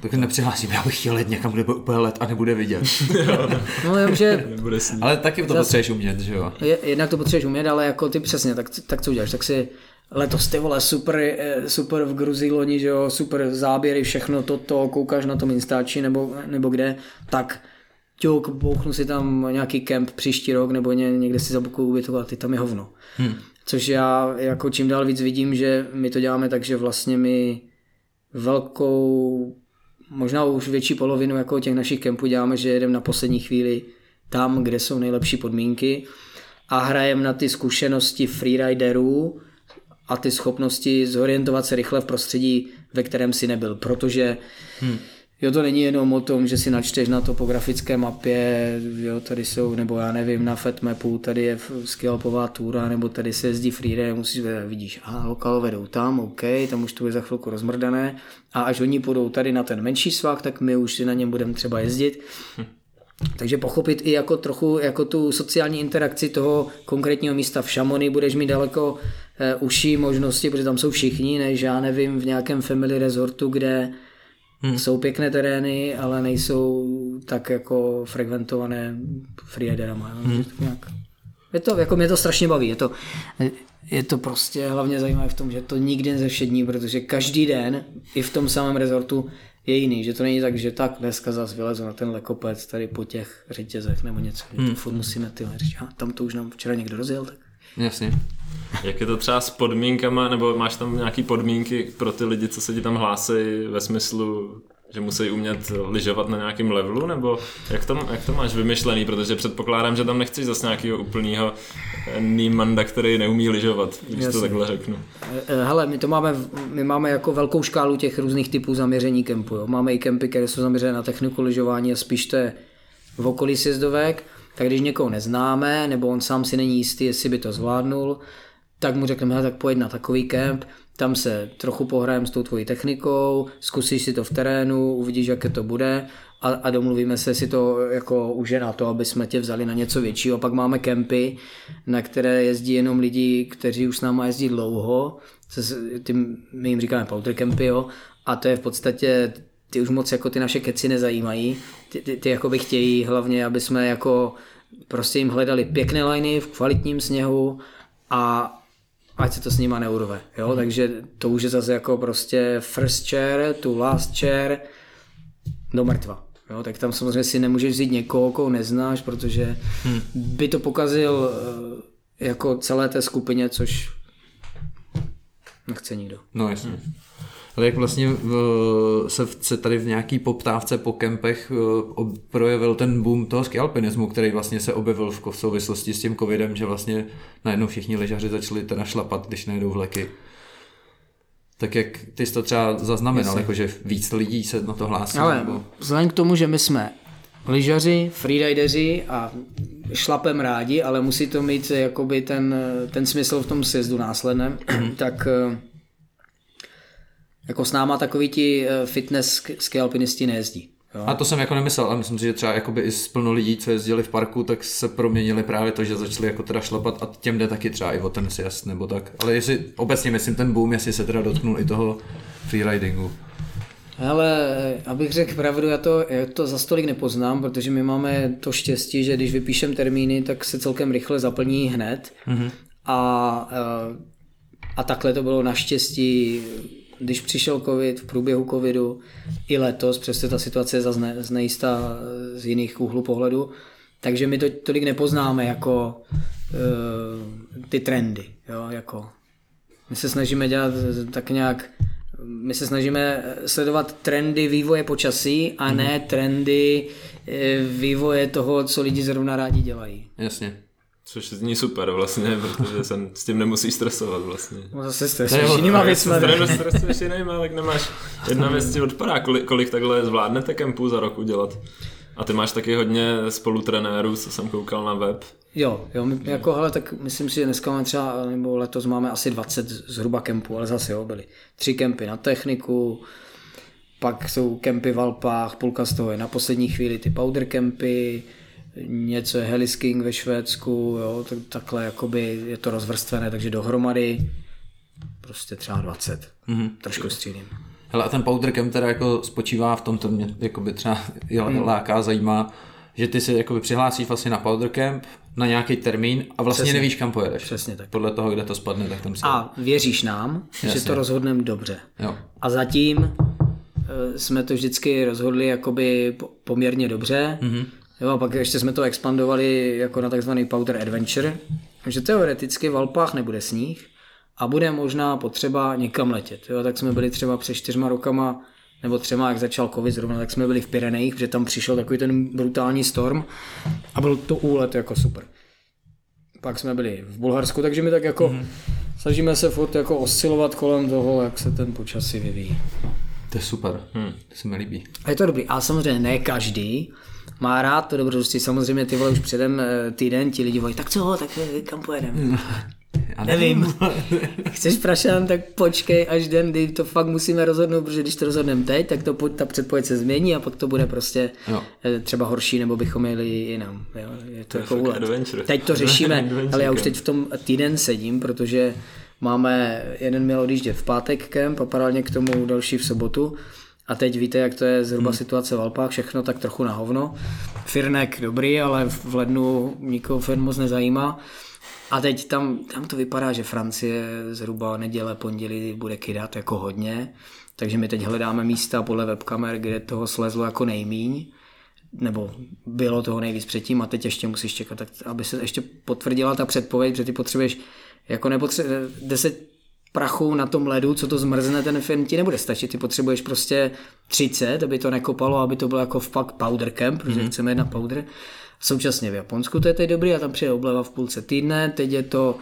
Tak nepřihlásím, já bych chtěl let někam, kde bude úplně let a nebude vidět. no, jenom, že... ale taky to potřebuješ umět, že jo? Jednak to potřebuješ umět, ale jako ty přesně, tak, tak co uděláš? Tak si letos ty vole super, eh, super v Gruzii loni, že jo, super záběry, všechno toto, koukáš na tom Instači nebo, nebo kde, tak ťuk, bouchnu si tam nějaký kemp příští rok nebo ně, někde si zabukuju ubytovat, ty tam je hovno. Hmm. Což já jako čím dál víc vidím, že my to děláme tak, že vlastně my velkou, možná už větší polovinu jako těch našich kempů děláme, že jedeme na poslední chvíli tam, kde jsou nejlepší podmínky a hrajeme na ty zkušenosti freeriderů a ty schopnosti zorientovat se rychle v prostředí, ve kterém si nebyl, protože hmm. Jo, to není jenom o tom, že si načteš na topografické mapě, jo, tady jsou, nebo já nevím, na Fetmapu, tady je skialpová túra, nebo tady se jezdí freeride, musíš, vidíš, a lokalové jdou tam, OK, tam už to je za chvilku rozmrdané, a až oni půjdou tady na ten menší svah, tak my už si na něm budeme třeba jezdit. Takže pochopit i jako trochu jako tu sociální interakci toho konkrétního místa v Šamony budeš mít daleko e, užší možnosti, protože tam jsou všichni, než já nevím v nějakém family resortu, kde Hmm. Jsou pěkné terény, ale nejsou tak jako frekventované freeriderama. Hmm. Je to, jako mě to strašně baví. Je to, je to prostě hlavně zajímavé v tom, že to nikdy nezevšední, protože každý den i v tom samém rezortu je jiný, že to není tak, že tak dneska zase vylezu na ten lekopec tady po těch řetězech nebo něco, hmm. to furt musíme ty říct, tam to už nám včera někdo rozjel, tak Jasně. Jak je to třeba s podmínkama, nebo máš tam nějaké podmínky pro ty lidi, co se ti tam hlásí ve smyslu, že musí umět lyžovat na nějakém levelu, nebo jak to, jak to máš vymyšlený, protože předpokládám, že tam nechceš zase nějakého úplného Niemanda, který neumí lyžovat, když Jasně. to takhle řeknu. Eh, hele, my to máme, my máme jako velkou škálu těch různých typů zaměření kempu. Jo. Máme i kempy, které jsou zaměřené na techniku lyžování a spíš to je v okolí sjezdovek, tak když někoho neznáme, nebo on sám si není jistý, jestli by to zvládnul, tak mu řekneme, tak pojď na takový kemp, tam se trochu pohrajem s tou tvojí technikou, zkusíš si to v terénu, uvidíš, jaké to bude a, a domluvíme se si to jako už na to, aby jsme tě vzali na něco většího. Pak máme kempy, na které jezdí jenom lidi, kteří už s náma jezdí dlouho, tím, my jim říkáme powder campy, jo, a to je v podstatě ty už moc jako ty naše keci nezajímají. Ty, ty, ty jako by chtějí hlavně, aby jsme jako prostě jim hledali pěkné liny v kvalitním sněhu a ať se to s nima neurve. Jo? Hmm. Takže to už je zase jako prostě first chair to last chair do mrtva. Jo? Tak tam samozřejmě si nemůžeš vzít někoho, koho neznáš, protože hmm. by to pokazil eh, jako celé té skupině, což nechce nikdo. No jasně. Hmm. Ale jak vlastně se, se tady v nějaký poptávce po kempech projevil ten boom toho skialpinismu, který vlastně se objevil v souvislosti s tím covidem, že vlastně najednou všichni lyžaři začali teda šlapat, když nejdou vleky. Tak jak ty jsi to třeba zaznamenal, jako že víc lidí se na to hlásí? Ale nebo... vzhledem k tomu, že my jsme lyžaři, freerideři a šlapem rádi, ale musí to mít jakoby ten, ten smysl v tom sjezdu následném, tak jako s náma takový ti eh, fitness ski alpinisti nejezdí. Jo? A to jsem jako nemyslel, ale myslím si, že třeba jakoby i z plno lidí, co jezdili v parku, tak se proměnili právě to, že začali jako teda šlapat a těm jde taky třeba i o ten sjezd nebo tak. Ale jestli obecně myslím ten boom, jestli se teda dotknul i toho freeridingu. Ale abych řekl pravdu, já to, já to za stolik nepoznám, protože my máme to štěstí, že když vypíšem termíny, tak se celkem rychle zaplní hned. Mm-hmm. A, eh, a takhle to bylo naštěstí když přišel covid, v průběhu covidu, i letos, přesto ta situace je zase znejistá z jiných úhlů pohledu, takže my to tolik nepoznáme jako uh, ty trendy. Jo, jako. My se snažíme dělat tak nějak, my se snažíme sledovat trendy vývoje počasí a ne mhm. trendy eh, vývoje toho, co lidi zrovna rádi dělají. Jasně. Což zní super vlastně, protože jsem s tím nemusíš stresovat vlastně. No zase stresuješ jinýma věcmi. Stresuješ jinýma, tak nemáš. Jedna věc ti odpadá, kolik, kolik takhle zvládnete kempu za rok udělat. A ty máš taky hodně spolutrenérů, co jsem koukal na web. Jo, jo, my, jako hele, tak myslím si, že dneska máme třeba, nebo letos máme asi 20 zhruba kempů, ale zase jo, byly tři kempy na techniku, pak jsou kempy v Alpách, půlka z toho je na poslední chvíli ty powder kempy, něco je Helisking ve Švédsku, jo, tak, takhle jakoby je to rozvrstvené, takže dohromady prostě třeba 20, mm-hmm. trošku střídím. Hele, a ten powder camp teda jako spočívá v tom, to mě jako by třeba mm. láká, zajímá, že ty se jakoby přihlásíš vlastně na Powder Camp na nějaký termín a vlastně Přesně. nevíš, kam pojedeš. Přesně tak. Podle toho, kde to spadne, tak tam se... A věříš nám, že Jasně. to rozhodneme dobře. Jo. A zatím eh, jsme to vždycky rozhodli jakoby po- poměrně dobře. Mm-hmm. Jo, a pak ještě jsme to expandovali jako na takzvaný Powder Adventure, že teoreticky v Alpách nebude sníh a bude možná potřeba někam letět. Jo, tak jsme byli třeba před čtyřma rokama nebo třema, jak začal covid zrovna, tak jsme byli v Pyrenejích, protože tam přišel takový ten brutální storm a byl to úlet jako super. Pak jsme byli v Bulharsku, takže my tak jako mm-hmm. snažíme se furt jako oscilovat kolem toho, jak se ten počasí vyvíjí. To je super, hmm. to se mi líbí. A je to dobrý. A samozřejmě ne každý má rád to dobrodružství. Samozřejmě ty vole už předem eh, týden ti lidi volají, tak co, tak eh, kam pojedeme? Já Nevím. Chceš prašan, tak počkej až den, kdy to fakt musíme rozhodnout, protože když to rozhodneme teď, tak to, ta předpověď se změní a pak to bude prostě Jo. eh, třeba horší, nebo bychom jeli jinam. Jo? Je to, jako fakt úlet. adventure. Teď to řešíme, ale já už teď v tom týden sedím, protože máme, jeden měl odjíždět v pátek kemp a paralelně k tomu další v sobotu. A teď víte, jak to je zhruba hmm. situace v Alpách, všechno tak trochu na hovno. Firnek dobrý, ale v lednu nikoho firm moc nezajímá. A teď tam, tam to vypadá, že Francie zhruba neděle, pondělí bude kydat jako hodně. Takže my teď hledáme místa podle webkamer, kde toho slezlo jako nejmíň nebo bylo toho nejvíc předtím a teď ještě musíš čekat, tak aby se ještě potvrdila ta předpověď, protože ty potřebuješ jako nepotře- 10 prachů na tom ledu, co to zmrzne, ten film ti nebude stačit. Ty potřebuješ prostě 30, aby to nekopalo, aby to bylo jako fakt powder camp, protože mm-hmm. chceme na powder. Současně v Japonsku to je teď dobrý a tam přijde obleva v půlce týdne, teď je to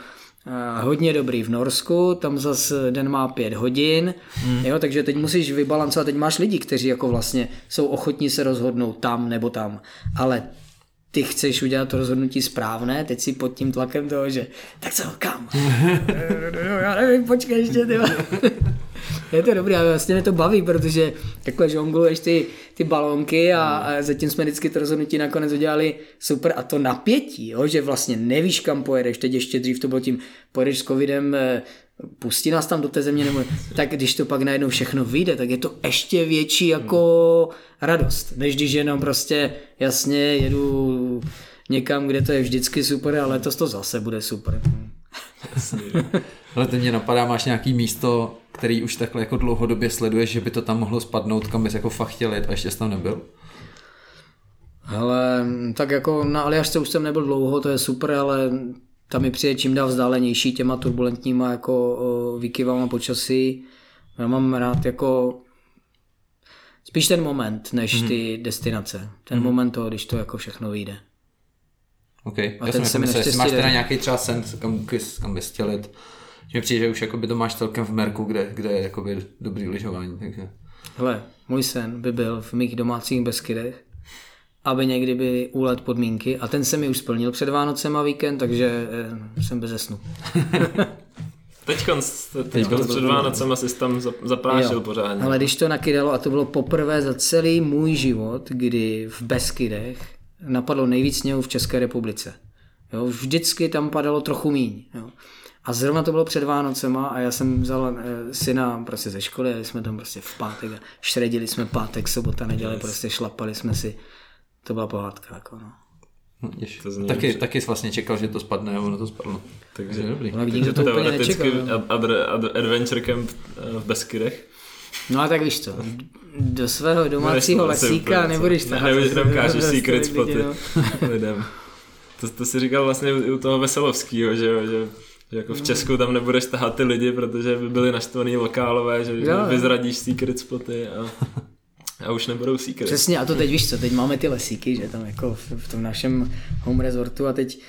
eh, hodně dobrý v Norsku, tam zase den má pět hodin, mm. jo, takže teď musíš vybalancovat, teď máš lidi, kteří jako vlastně jsou ochotní se rozhodnout tam nebo tam, ale ty chceš udělat to rozhodnutí správné, teď si pod tím tlakem toho, že tak co, kam? Já nevím, počkej ještě, ty. Je to dobrý, ale vlastně mě to baví, protože takhle žongluješ ty, ty balónky a, a zatím jsme vždycky to rozhodnutí nakonec udělali super a to napětí, jo, že vlastně nevíš kam pojedeš, teď ještě dřív to bylo tím, pojedeš s covidem, eh, pustí nás tam do té země, nebo tak když to pak najednou všechno vyjde, tak je to ještě větší jako radost, než když jenom prostě jasně jedu někam, kde to je vždycky super a letos to zase bude super. Ale teď mě napadá, máš nějaký místo, který už takhle jako dlouhodobě sleduješ, že by to tam mohlo spadnout, kam bys jako fakt chtěl jet a ještě jsi tam nebyl? Ale tak jako na Aljašce už jsem nebyl dlouho, to je super, ale tam mi přijde čím dál vzdálenější těma turbulentníma jako výkyvama počasí. Já mám rád jako spíš ten moment, než ty destinace. Ten moment toho, když to jako všechno vyjde. OK, A já ten jsem se jako myslel, jestli máš teda nějaký třeba sen, kam, kam bys chtěl jet. Že mi přijde, že už jakoby to máš celkem v merku, kde, kde je jakoby dobrý lyžování, takže... Hele, můj sen by byl v mých domácích Beskydech, aby někdy byly úlet podmínky a ten se mi už splnil před Vánocem a víkend, takže eh, jsem bez snu. Teď, před Vánocem asi tam zap- zaprášil Jo. pořádně. Ale když to nakydalo, a to bylo poprvé za celý můj život, kdy v Beskydech napadlo nejvíc sněhu v České republice. Jo, vždycky tam padalo trochu míň. Jo. A zrovna to bylo před Vánocema a já jsem vzal e, syna prostě ze školy, jeli jsme tam prostě v pátek a šredili jsme pátek, sobota, neděle, yes. prostě šlapali jsme si. To byla pohádka. Jako, no. No, jež, To zní taky, dobře. taky jsi vlastně čekal, že to spadne a ono to spadlo. Takže dobrý. Ale nikdo to úplně nečekal. no. ad, ad, adventure camp eh, v Beskydech. No a tak víš co, do svého domácího to asi lesíka nebudeš Ne, tahat nebudeš tam kážeš do secret spoty no. lidem. To, to si říkal vlastně u toho Veselovského, že, jo, že, že jako v Česku tam nebudeš tahat ty lidi, protože by byli naštvaný lokálové, že, že jo. vyzradíš secret spoty a, a už nebudou secret. Přesně, a to teď víš co, teď máme ty lesíky, že tam jako v, v tom našem home resortu a teď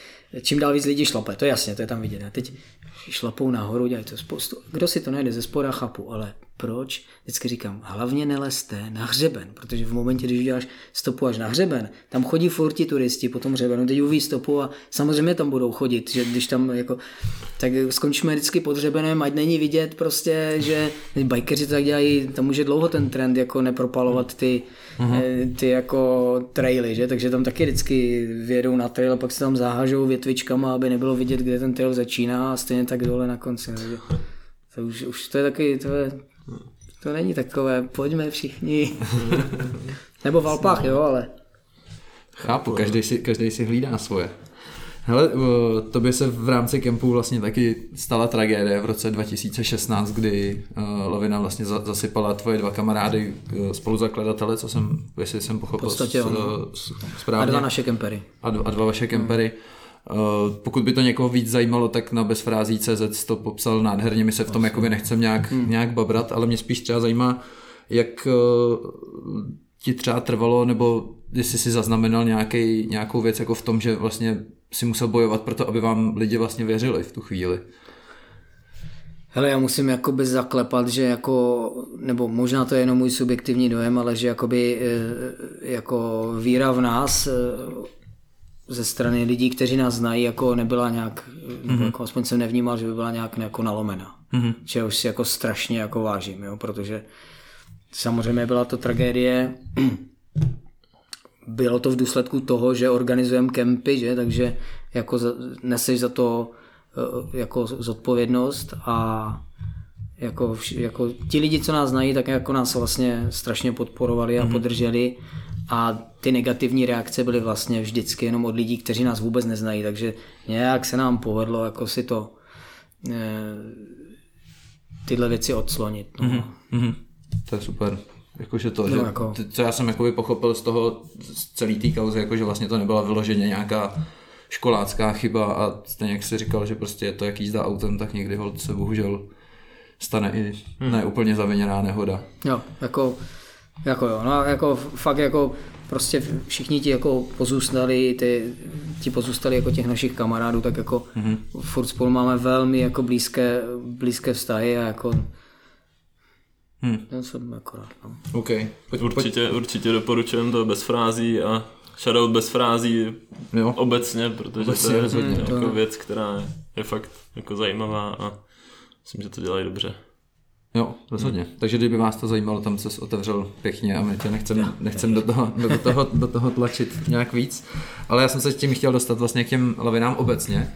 čím dál víc lidí šlape, to je jasně, to je tam vidět. A teď šlapou nahoru, dělají to spoustu. Kdo si to najde ze spoda, chápu, ale proč? Vždycky říkám, hlavně neleste na hřeben, protože v momentě, když uděláš stopu až na hřeben, tam chodí furt ti turisti po tom hřebenu, teď uví stopu a samozřejmě tam budou chodit, že když tam jako, tak skončíme vždycky pod hřebenem, ať není vidět prostě, že bikeři to tak dělají, tam je dlouho ten trend jako nepropalovat ty, uh-huh. ty jako traily, že, takže tam taky vždycky vědou na trail a pak se tam zahážou větvičkama, aby nebylo vidět, kde ten trail začíná a stejně tak dole na konci. Takže to už, už to je taky, to je, to není takové, pojďme všichni. Nebo v Alpách, jo, ale Chápu, každý si, každý si hlídá svoje. Hele, tobě se v rámci kempu vlastně taky stala tragédie v roce 2016, kdy lavina vlastně za, zasypala tvoje dva kamarády, spoluzakladatele, co jsem, jestli jsem pochopil V podstatě s, ano. s, A správně. dva naše kempery. a, dva, a dva vaše kempery. Uh, pokud by to někoho víc zajímalo, tak na bezfrází.cz to popsal nádherně, my se v tom jakoby nechcem nějak, hmm. nějak babrat, ale mě spíš třeba zajímá, jak uh, ti třeba trvalo, nebo jestli si zaznamenal nějaký, nějakou věc jako v tom, že vlastně si musel bojovat pro to, aby vám lidi vlastně věřili v tu chvíli. Hele, já musím jakoby zaklepat, že jako, nebo možná to je jenom můj subjektivní dojem, ale že jakoby eh, jako víra v nás eh, ze strany lidí, kteří nás znají, jako nebyla nějak, nebo jako aspoň jsem nevnímal, že by byla nějak jako nalomena. Mm-hmm. Čehož si jako strašně jako vážím, jo, protože samozřejmě byla to tragédie, bylo to v důsledku toho, že organizujeme kempy, že, takže jako za, neseš za to eh, jako zodpovědnost a jako, jako ti lidi, co nás znají, tak jako nás vlastně strašně podporovali a podrželi a ty negativní reakce byly vlastně vždycky jenom od lidí, kteří nás vůbec neznají, takže nějak se nám povedlo jako si to eh, tyhle věci odslonit. No. Mm-hmm. To je super. Jakože to, No, že, jako- co já jsem jakoby pochopil z toho, z celý té kauzy, jako že vlastně to nebyla vyloženě nějaká školácká chyba a stejně jak jsi říkal, že prostě je to jak jízda autem, tak někdy hold se bohužel stane i Hmm. ne úplně zaviněná nehoda. Jo, jako, jako jo, no jako fakt jako prostě všichni ti jako pozůstali, ty, ti pozůstali jako těch našich kamarádů, tak jako mm-hmm. furt spolu máme velmi jako blízké, blízké vztahy a jako Hmm. já jsem rád, no. OK. Pojď, Určitě, určitě doporučujeme to bez frází a shoutout bez frází Jo. obecně, protože Obecně, to je rozhodně. jako věc, která je, je fakt jako zajímavá a myslím, že to dělají dobře. Jo, rozhodně. Hmm. Takže kdyby vás to zajímalo, tam se otevřel pěkně a my tě nechcem, nechcem do, toho, do, toho, do toho tlačit nějak víc. Ale já jsem se tím chtěl dostat vlastně k těm lavinám obecně.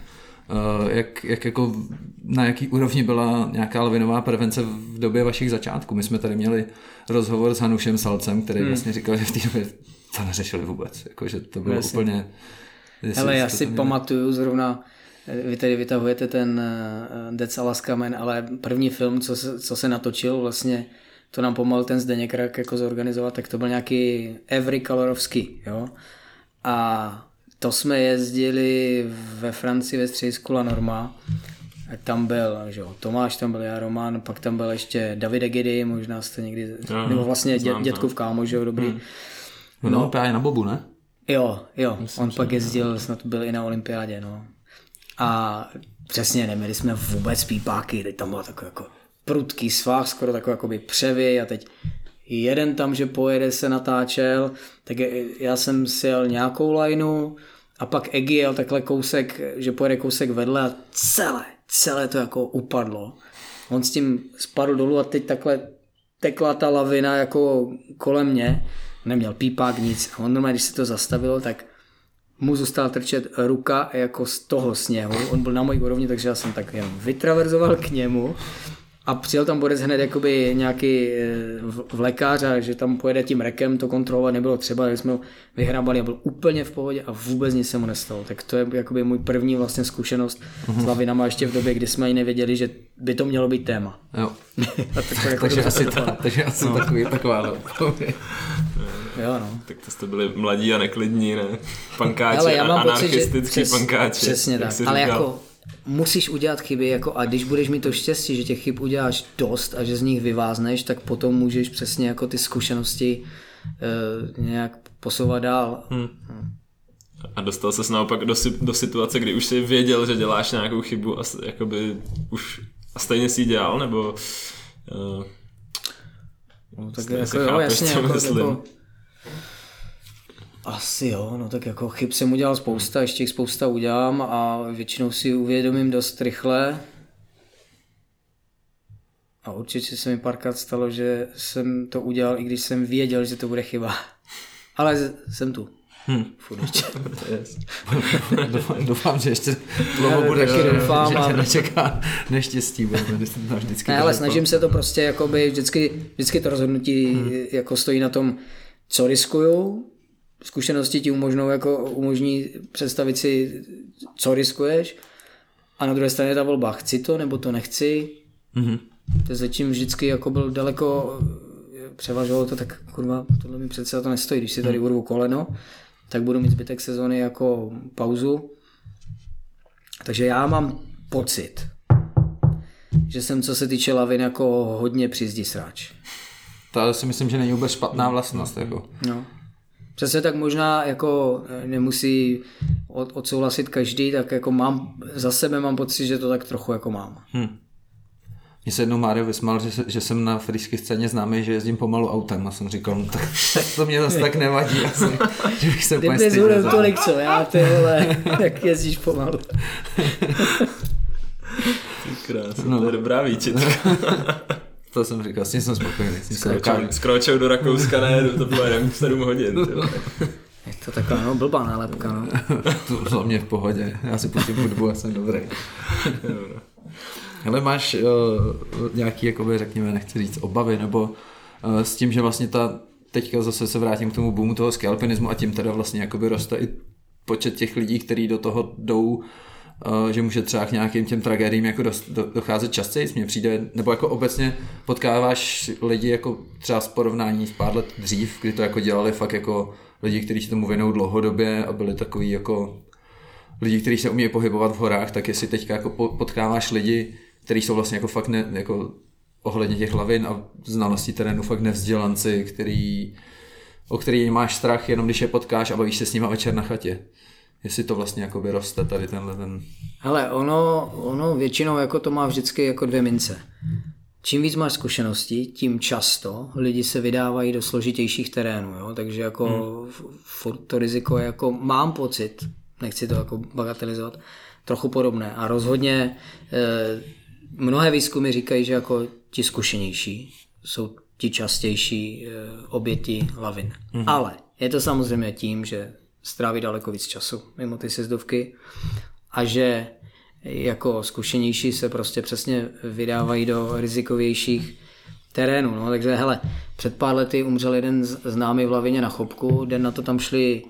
Uh, jak, jak jako, na jaký úrovni byla nějaká lavinová prevence v době vašich začátků? My jsme tady měli rozhovor s Hanušem Salcem, který Hmm. vlastně říkal, že v té době to neřešili vůbec. Jako, že to bylo Jasně. úplně... Hele, já si pamatuju zrovna, vy tady vytahujete ten uh, Dead Alaska Man, ale první film, co se, co se natočil, vlastně to nám pomohl ten Zdeněk Rak jako zorganizovat, tak to byl nějaký Every Kolorovský, jo. A to jsme jezdili ve Francii ve středisku La Norma. Tam byl že jo, Tomáš, tam byl já Roman, pak tam byl ještě David Egidy, možná jste někdy, Jo, nebo vlastně dě, znám, dětkův kámoš, že jo, dobrý. Hmm. No, no, právě na Bobu, ne? Jo, jo, Myslím, on pak jezdil, snad byl i na olympiádě, no. A přesně, neměli jsme vůbec pípáky, teď tam byl takový jako prudký svah, skoro takový jakoby převy a teď jeden tam, že pojede, se natáčel, tak já jsem si jel nějakou lajnu a pak Egi jel takhle kousek, že pojede kousek vedle a celé, celé to jako upadlo. On s tím spadl dolů a teď takhle tekla ta lavina jako kolem mě, neměl pípák nic a on normálně, když se to zastavilo, tak mu zůstala trčet ruka jako z toho sněhu. On byl na mojí úrovni, takže já jsem tak jenom vytraverzoval k němu a přijel tam Borec hned jakoby nějaký eh, v- vlekář a že tam pojede tím rekem, to kontrolovat nebylo třeba, takže jsme ho vyhrábali a byl úplně v pohodě a vůbec nic se mu nestalo. Tak to je jakoby můj první vlastně zkušenost s lavinama ještě v době, kdy jsme ani nevěděli, že by to mělo být téma. Jo. A tak to jako Takže asi, ta, takže asi no. takový, taková odpověď. Jo, no. Tak to jste byli mladí a neklidní, ne? Pankáči, Ale já mám pocit, že anarchistický přes, pankáči. přesně tak. Ale říkal. jako musíš udělat chyby jako a když budeš mít to štěstí, že těch chyb uděláš dost a že z nich vyvázneš, tak potom můžeš přesně jako ty zkušenosti e, nějak posouvat dál. Hmm. A dostal ses naopak do, do situace, kdy už jsi věděl, že děláš nějakou chybu a jakoby už a stejně si ji dělal, nebo uh, No, tak jako jo, jasně, jako, myslím. jako, asi jo, no tak jako chyb jsem udělal spousta, ještě jich spousta udělám a většinou si uvědomím dost rychle. A určitě se mi párkrát stalo, že jsem to udělal, i když jsem věděl, že to bude chyba. Ale jsem tu. Hmm. Furt ještě. doufám, doufám, že ještě dlouho bude, taky doufám že tě nečeká neštěstí, budeme vždycky Ne, ale snažím se to prostě, jakoby vždycky, vždycky to rozhodnutí hmm. jako stojí na tom, co riskuju, zkušenosti ti umožnou, jako umožní představit si, co riskuješ a na druhé straně je ta volba, chci to nebo to nechci. Mhm. To zatím vždycky jako byl daleko, převažovalo to, tak kurva, tohle mi přece to nestojí, když si tady urvu koleno, tak budu mít zbytek sezóny jako pauzu. Takže já mám pocit, že jsem co se týče lavin jako hodně přizdi sráč. To si myslím, že není vůbec špatná vlastnost. Jako. No. Přesně tak možná jako eh, nemusí od- odsouhlasit každý, tak jako mám, za sebe mám pocit, že to tak trochu jako mám. Mně se jednou Mário vysmál, že, že jsem na frýské scéně známý, že jezdím pomalu autem a jsem říkal, no, tak, tak to mě zase tak nevadí asi, že bych se Ty úplně styděl za- tolik, co já, ty vole, jak jezdíš pomalu. Krásně, no. to je dobrá výčitka. To jsem říkal, s tím jsem spokojený. Skročil do Rakouska, ne, to pojedem 7 hodin. vole. Je to taková no, blbá nálepka, no. To za mě v pohodě. Já si pustím hudbu a jsem dobrý. Ale máš uh, nějaký, jakoby, řekněme, nechci říct, obavy, nebo uh, s tím, že vlastně ta, teďka zase se vrátím k tomu boomu toho skialpinismu a tím teda vlastně jakoby roste i počet těch lidí, kteří do toho jdou, uh, že může třeba k nějakým těm tragédiím jako docházet častěji, mně přijde, nebo jako obecně potkáváš lidi jako třeba z porovnání s pár let dřív, kdy to jako dělali fakt jako lidi, kteří se tomu věnou dlouhodobě a byli takový jako lidi, kteří se umějí pohybovat v horách, tak jestli teďka jako po- potkáváš lidi, kteří jsou vlastně jako fakt ne, jako ohledně těch lavin a znalostí terénu fakt nevzdělanci, který, o který máš strach jenom když je potkáš a bavíš se s nima večer na chatě. Jestli to vlastně jako roste tady tenhle ten... Hele, ono, ono většinou jako to má vždycky jako dvě mince. Čím víc máš zkušeností, tím často lidi se vydávají do složitějších terénů, jo? takže jako hmm. furt to riziko je jako, mám pocit, nechci to jako bagatelizovat, trochu podobné a rozhodně eh, mnohé výzkumy říkají, že jako ti zkušenější jsou ti častější eh, oběti lavin. Hmm. Ale je to samozřejmě tím, že stráví daleko víc času mimo ty sjezdovky a že jako zkušenější se prostě přesně vydávají do rizikovějších terénů. No. Takže hele, před pár lety umřel jeden z- známý v lavině na chopku, den na to tam šli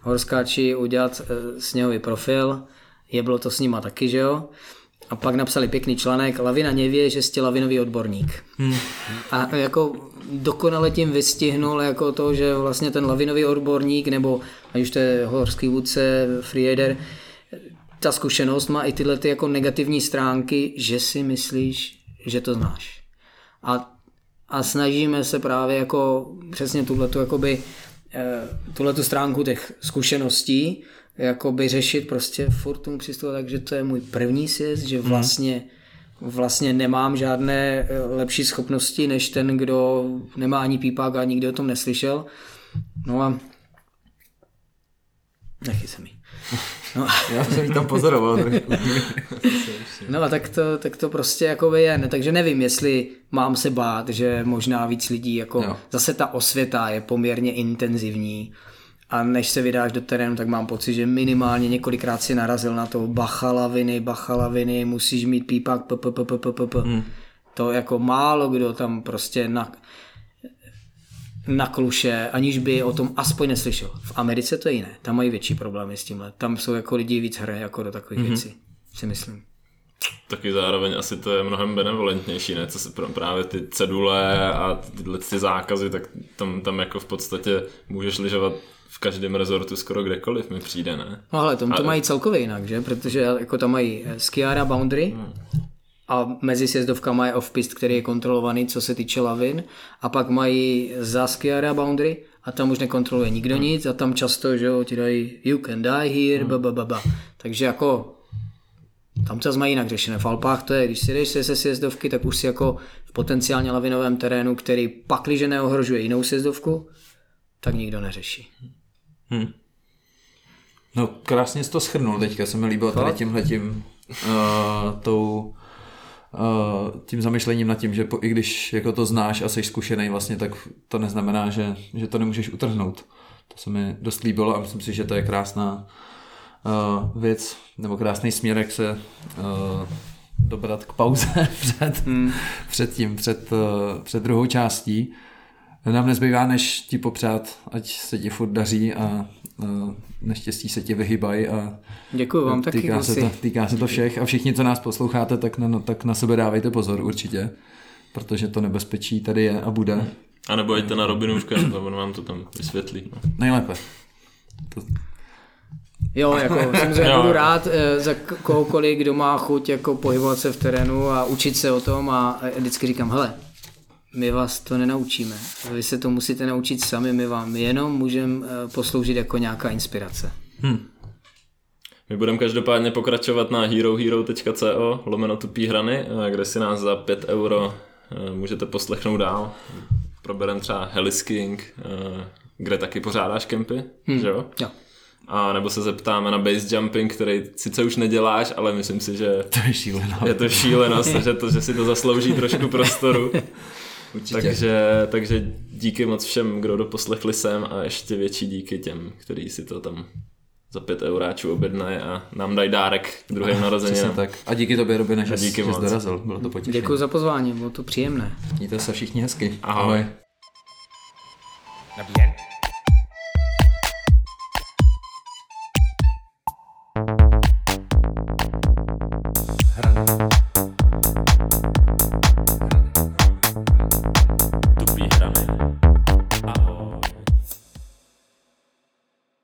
horskáči udělat e, sněhový profil, je bylo to s nima taky, že jo? A pak napsali pěkný článek Lavina nevě, že jste lavinový odborník. Hmm. A jako dokonale tím vystihnul jako to, že vlastně ten lavinový odborník, nebo ať už to je horský vůdce, freerider, ta zkušenost má i tyhle ty jako negativní stránky, že si myslíš, že to znáš. A, a snažíme se právě jako přesně tuhletu, jakoby, eh, tuhletu stránku těch zkušeností jakoby řešit prostě furt tomu přistupovat tak, že to je můj první sjezd, že vlastně vlastně nemám žádné eh, lepší schopnosti než ten, kdo nemá ani pípák a nikdy o tom neslyšel. No a nechy se mi. No, Já jsem tam pozoroval. No a tak to, tak to prostě jako je, ne? takže nevím, jestli mám se bát, že možná víc lidí, jako Jo. zase ta osvěta je poměrně intenzivní a než se vydáš do terénu, tak mám pocit, že minimálně několikrát si narazil na to bachalaviny, bachalaviny, musíš mít pípák, p, p, p, p, p, p, p. Hmm. To jako málo kdo tam prostě na, na kluše, aniž by o tom aspoň neslyšel. V Americe to je jiné, tam mají větší problémy s tímhle. Tam jsou jako lidi víc hraje jako do takových mm-hmm. věcí, si myslím. Taky zároveň asi to je mnohem benevolentnější, ne? Co se pr- právě ty cedule a tyhle ty zákazy, tak tam, tam jako v podstatě můžeš lyžovat v každém rezortu skoro kdekoliv mi přijde, ne? No ale tom to A- mají celkově jinak, že? Protože jako tam mají eh, skiára boundary a mezi sjezdovkama je off-pist, který je kontrolovaný, co se týče lavin a pak mají za skiára boundary a tam už nekontroluje nikdo nic a tam často, že jo, ti dají you can die here, ba, ba, ba, ba. Takže jako tam to zase mají jinak řešené. V Alpách to je, když si jdeš se se sjezdovky, tak už si jako v potenciálně lavinovém terénu, který pakliže neohrožuje jinou sjezdovku, tak nikdo neřeší. No krásně jsi to schrnul teďka, se mi líbilo tady tímhletím uh, tou uh, tím zamyšlením nad tím, že po, i když jako to znáš a jsi zkušený vlastně, tak to neznamená, že, že to nemůžeš utrhnout. To se mi dost líbilo a myslím si, že to je krásná uh, věc, nebo krásný směr, jak se uh, dobrat k pauze před, hmm. před tím, před, uh, před druhou částí. Nám nezbývá, než ti popřát, ať se ti furt daří a, a neštěstí se ti vyhybají a Děkuji vám taky, týká, se to, týká se to všech a všichni, co nás posloucháte, tak na, tak na sebe dávejte pozor určitě, protože to nebezpečí tady je a bude. A nebo jděte na Robinůžka, on vám to tam vysvětlí. No. Nejlépe. To, Jo, jako samozřejmě Jo, budu rád eh, za kohokoliv, kdo má chuť jako pohybovat se v terénu a učit se o tom a a vždycky říkám, hele, my vás to nenaučíme. Vy se to musíte naučit sami, my vám jenom můžeme posloužit jako nějaká inspirace. My budeme každopádně pokračovat na herohero.co lomeno tupý hrany, eh, kde si nás za 5 euro eh, můžete poslechnout dál. Proberem třeba Helisking, eh, kde taky pořádáš kempy, že jo? Jo. A nebo se zeptáme na base jumping, který sice už neděláš, ale myslím si, že to je šílená. je to šílenost, že, to, že si to zaslouží trošku prostoru. Určitě. Takže, takže díky moc všem, kdo doposlechli sem a ještě větší díky těm, kteří si to tam za pět euráčů objednají a nám dají dárek k druhým Přesně narozeninám. tak. A díky tobě, Robine, že, A díky že jsi moc. dorazil. Bylo to potěšení. Děkuji za pozvání, bylo to příjemné. Mějte se všichni hezky. Ahoj. Bien.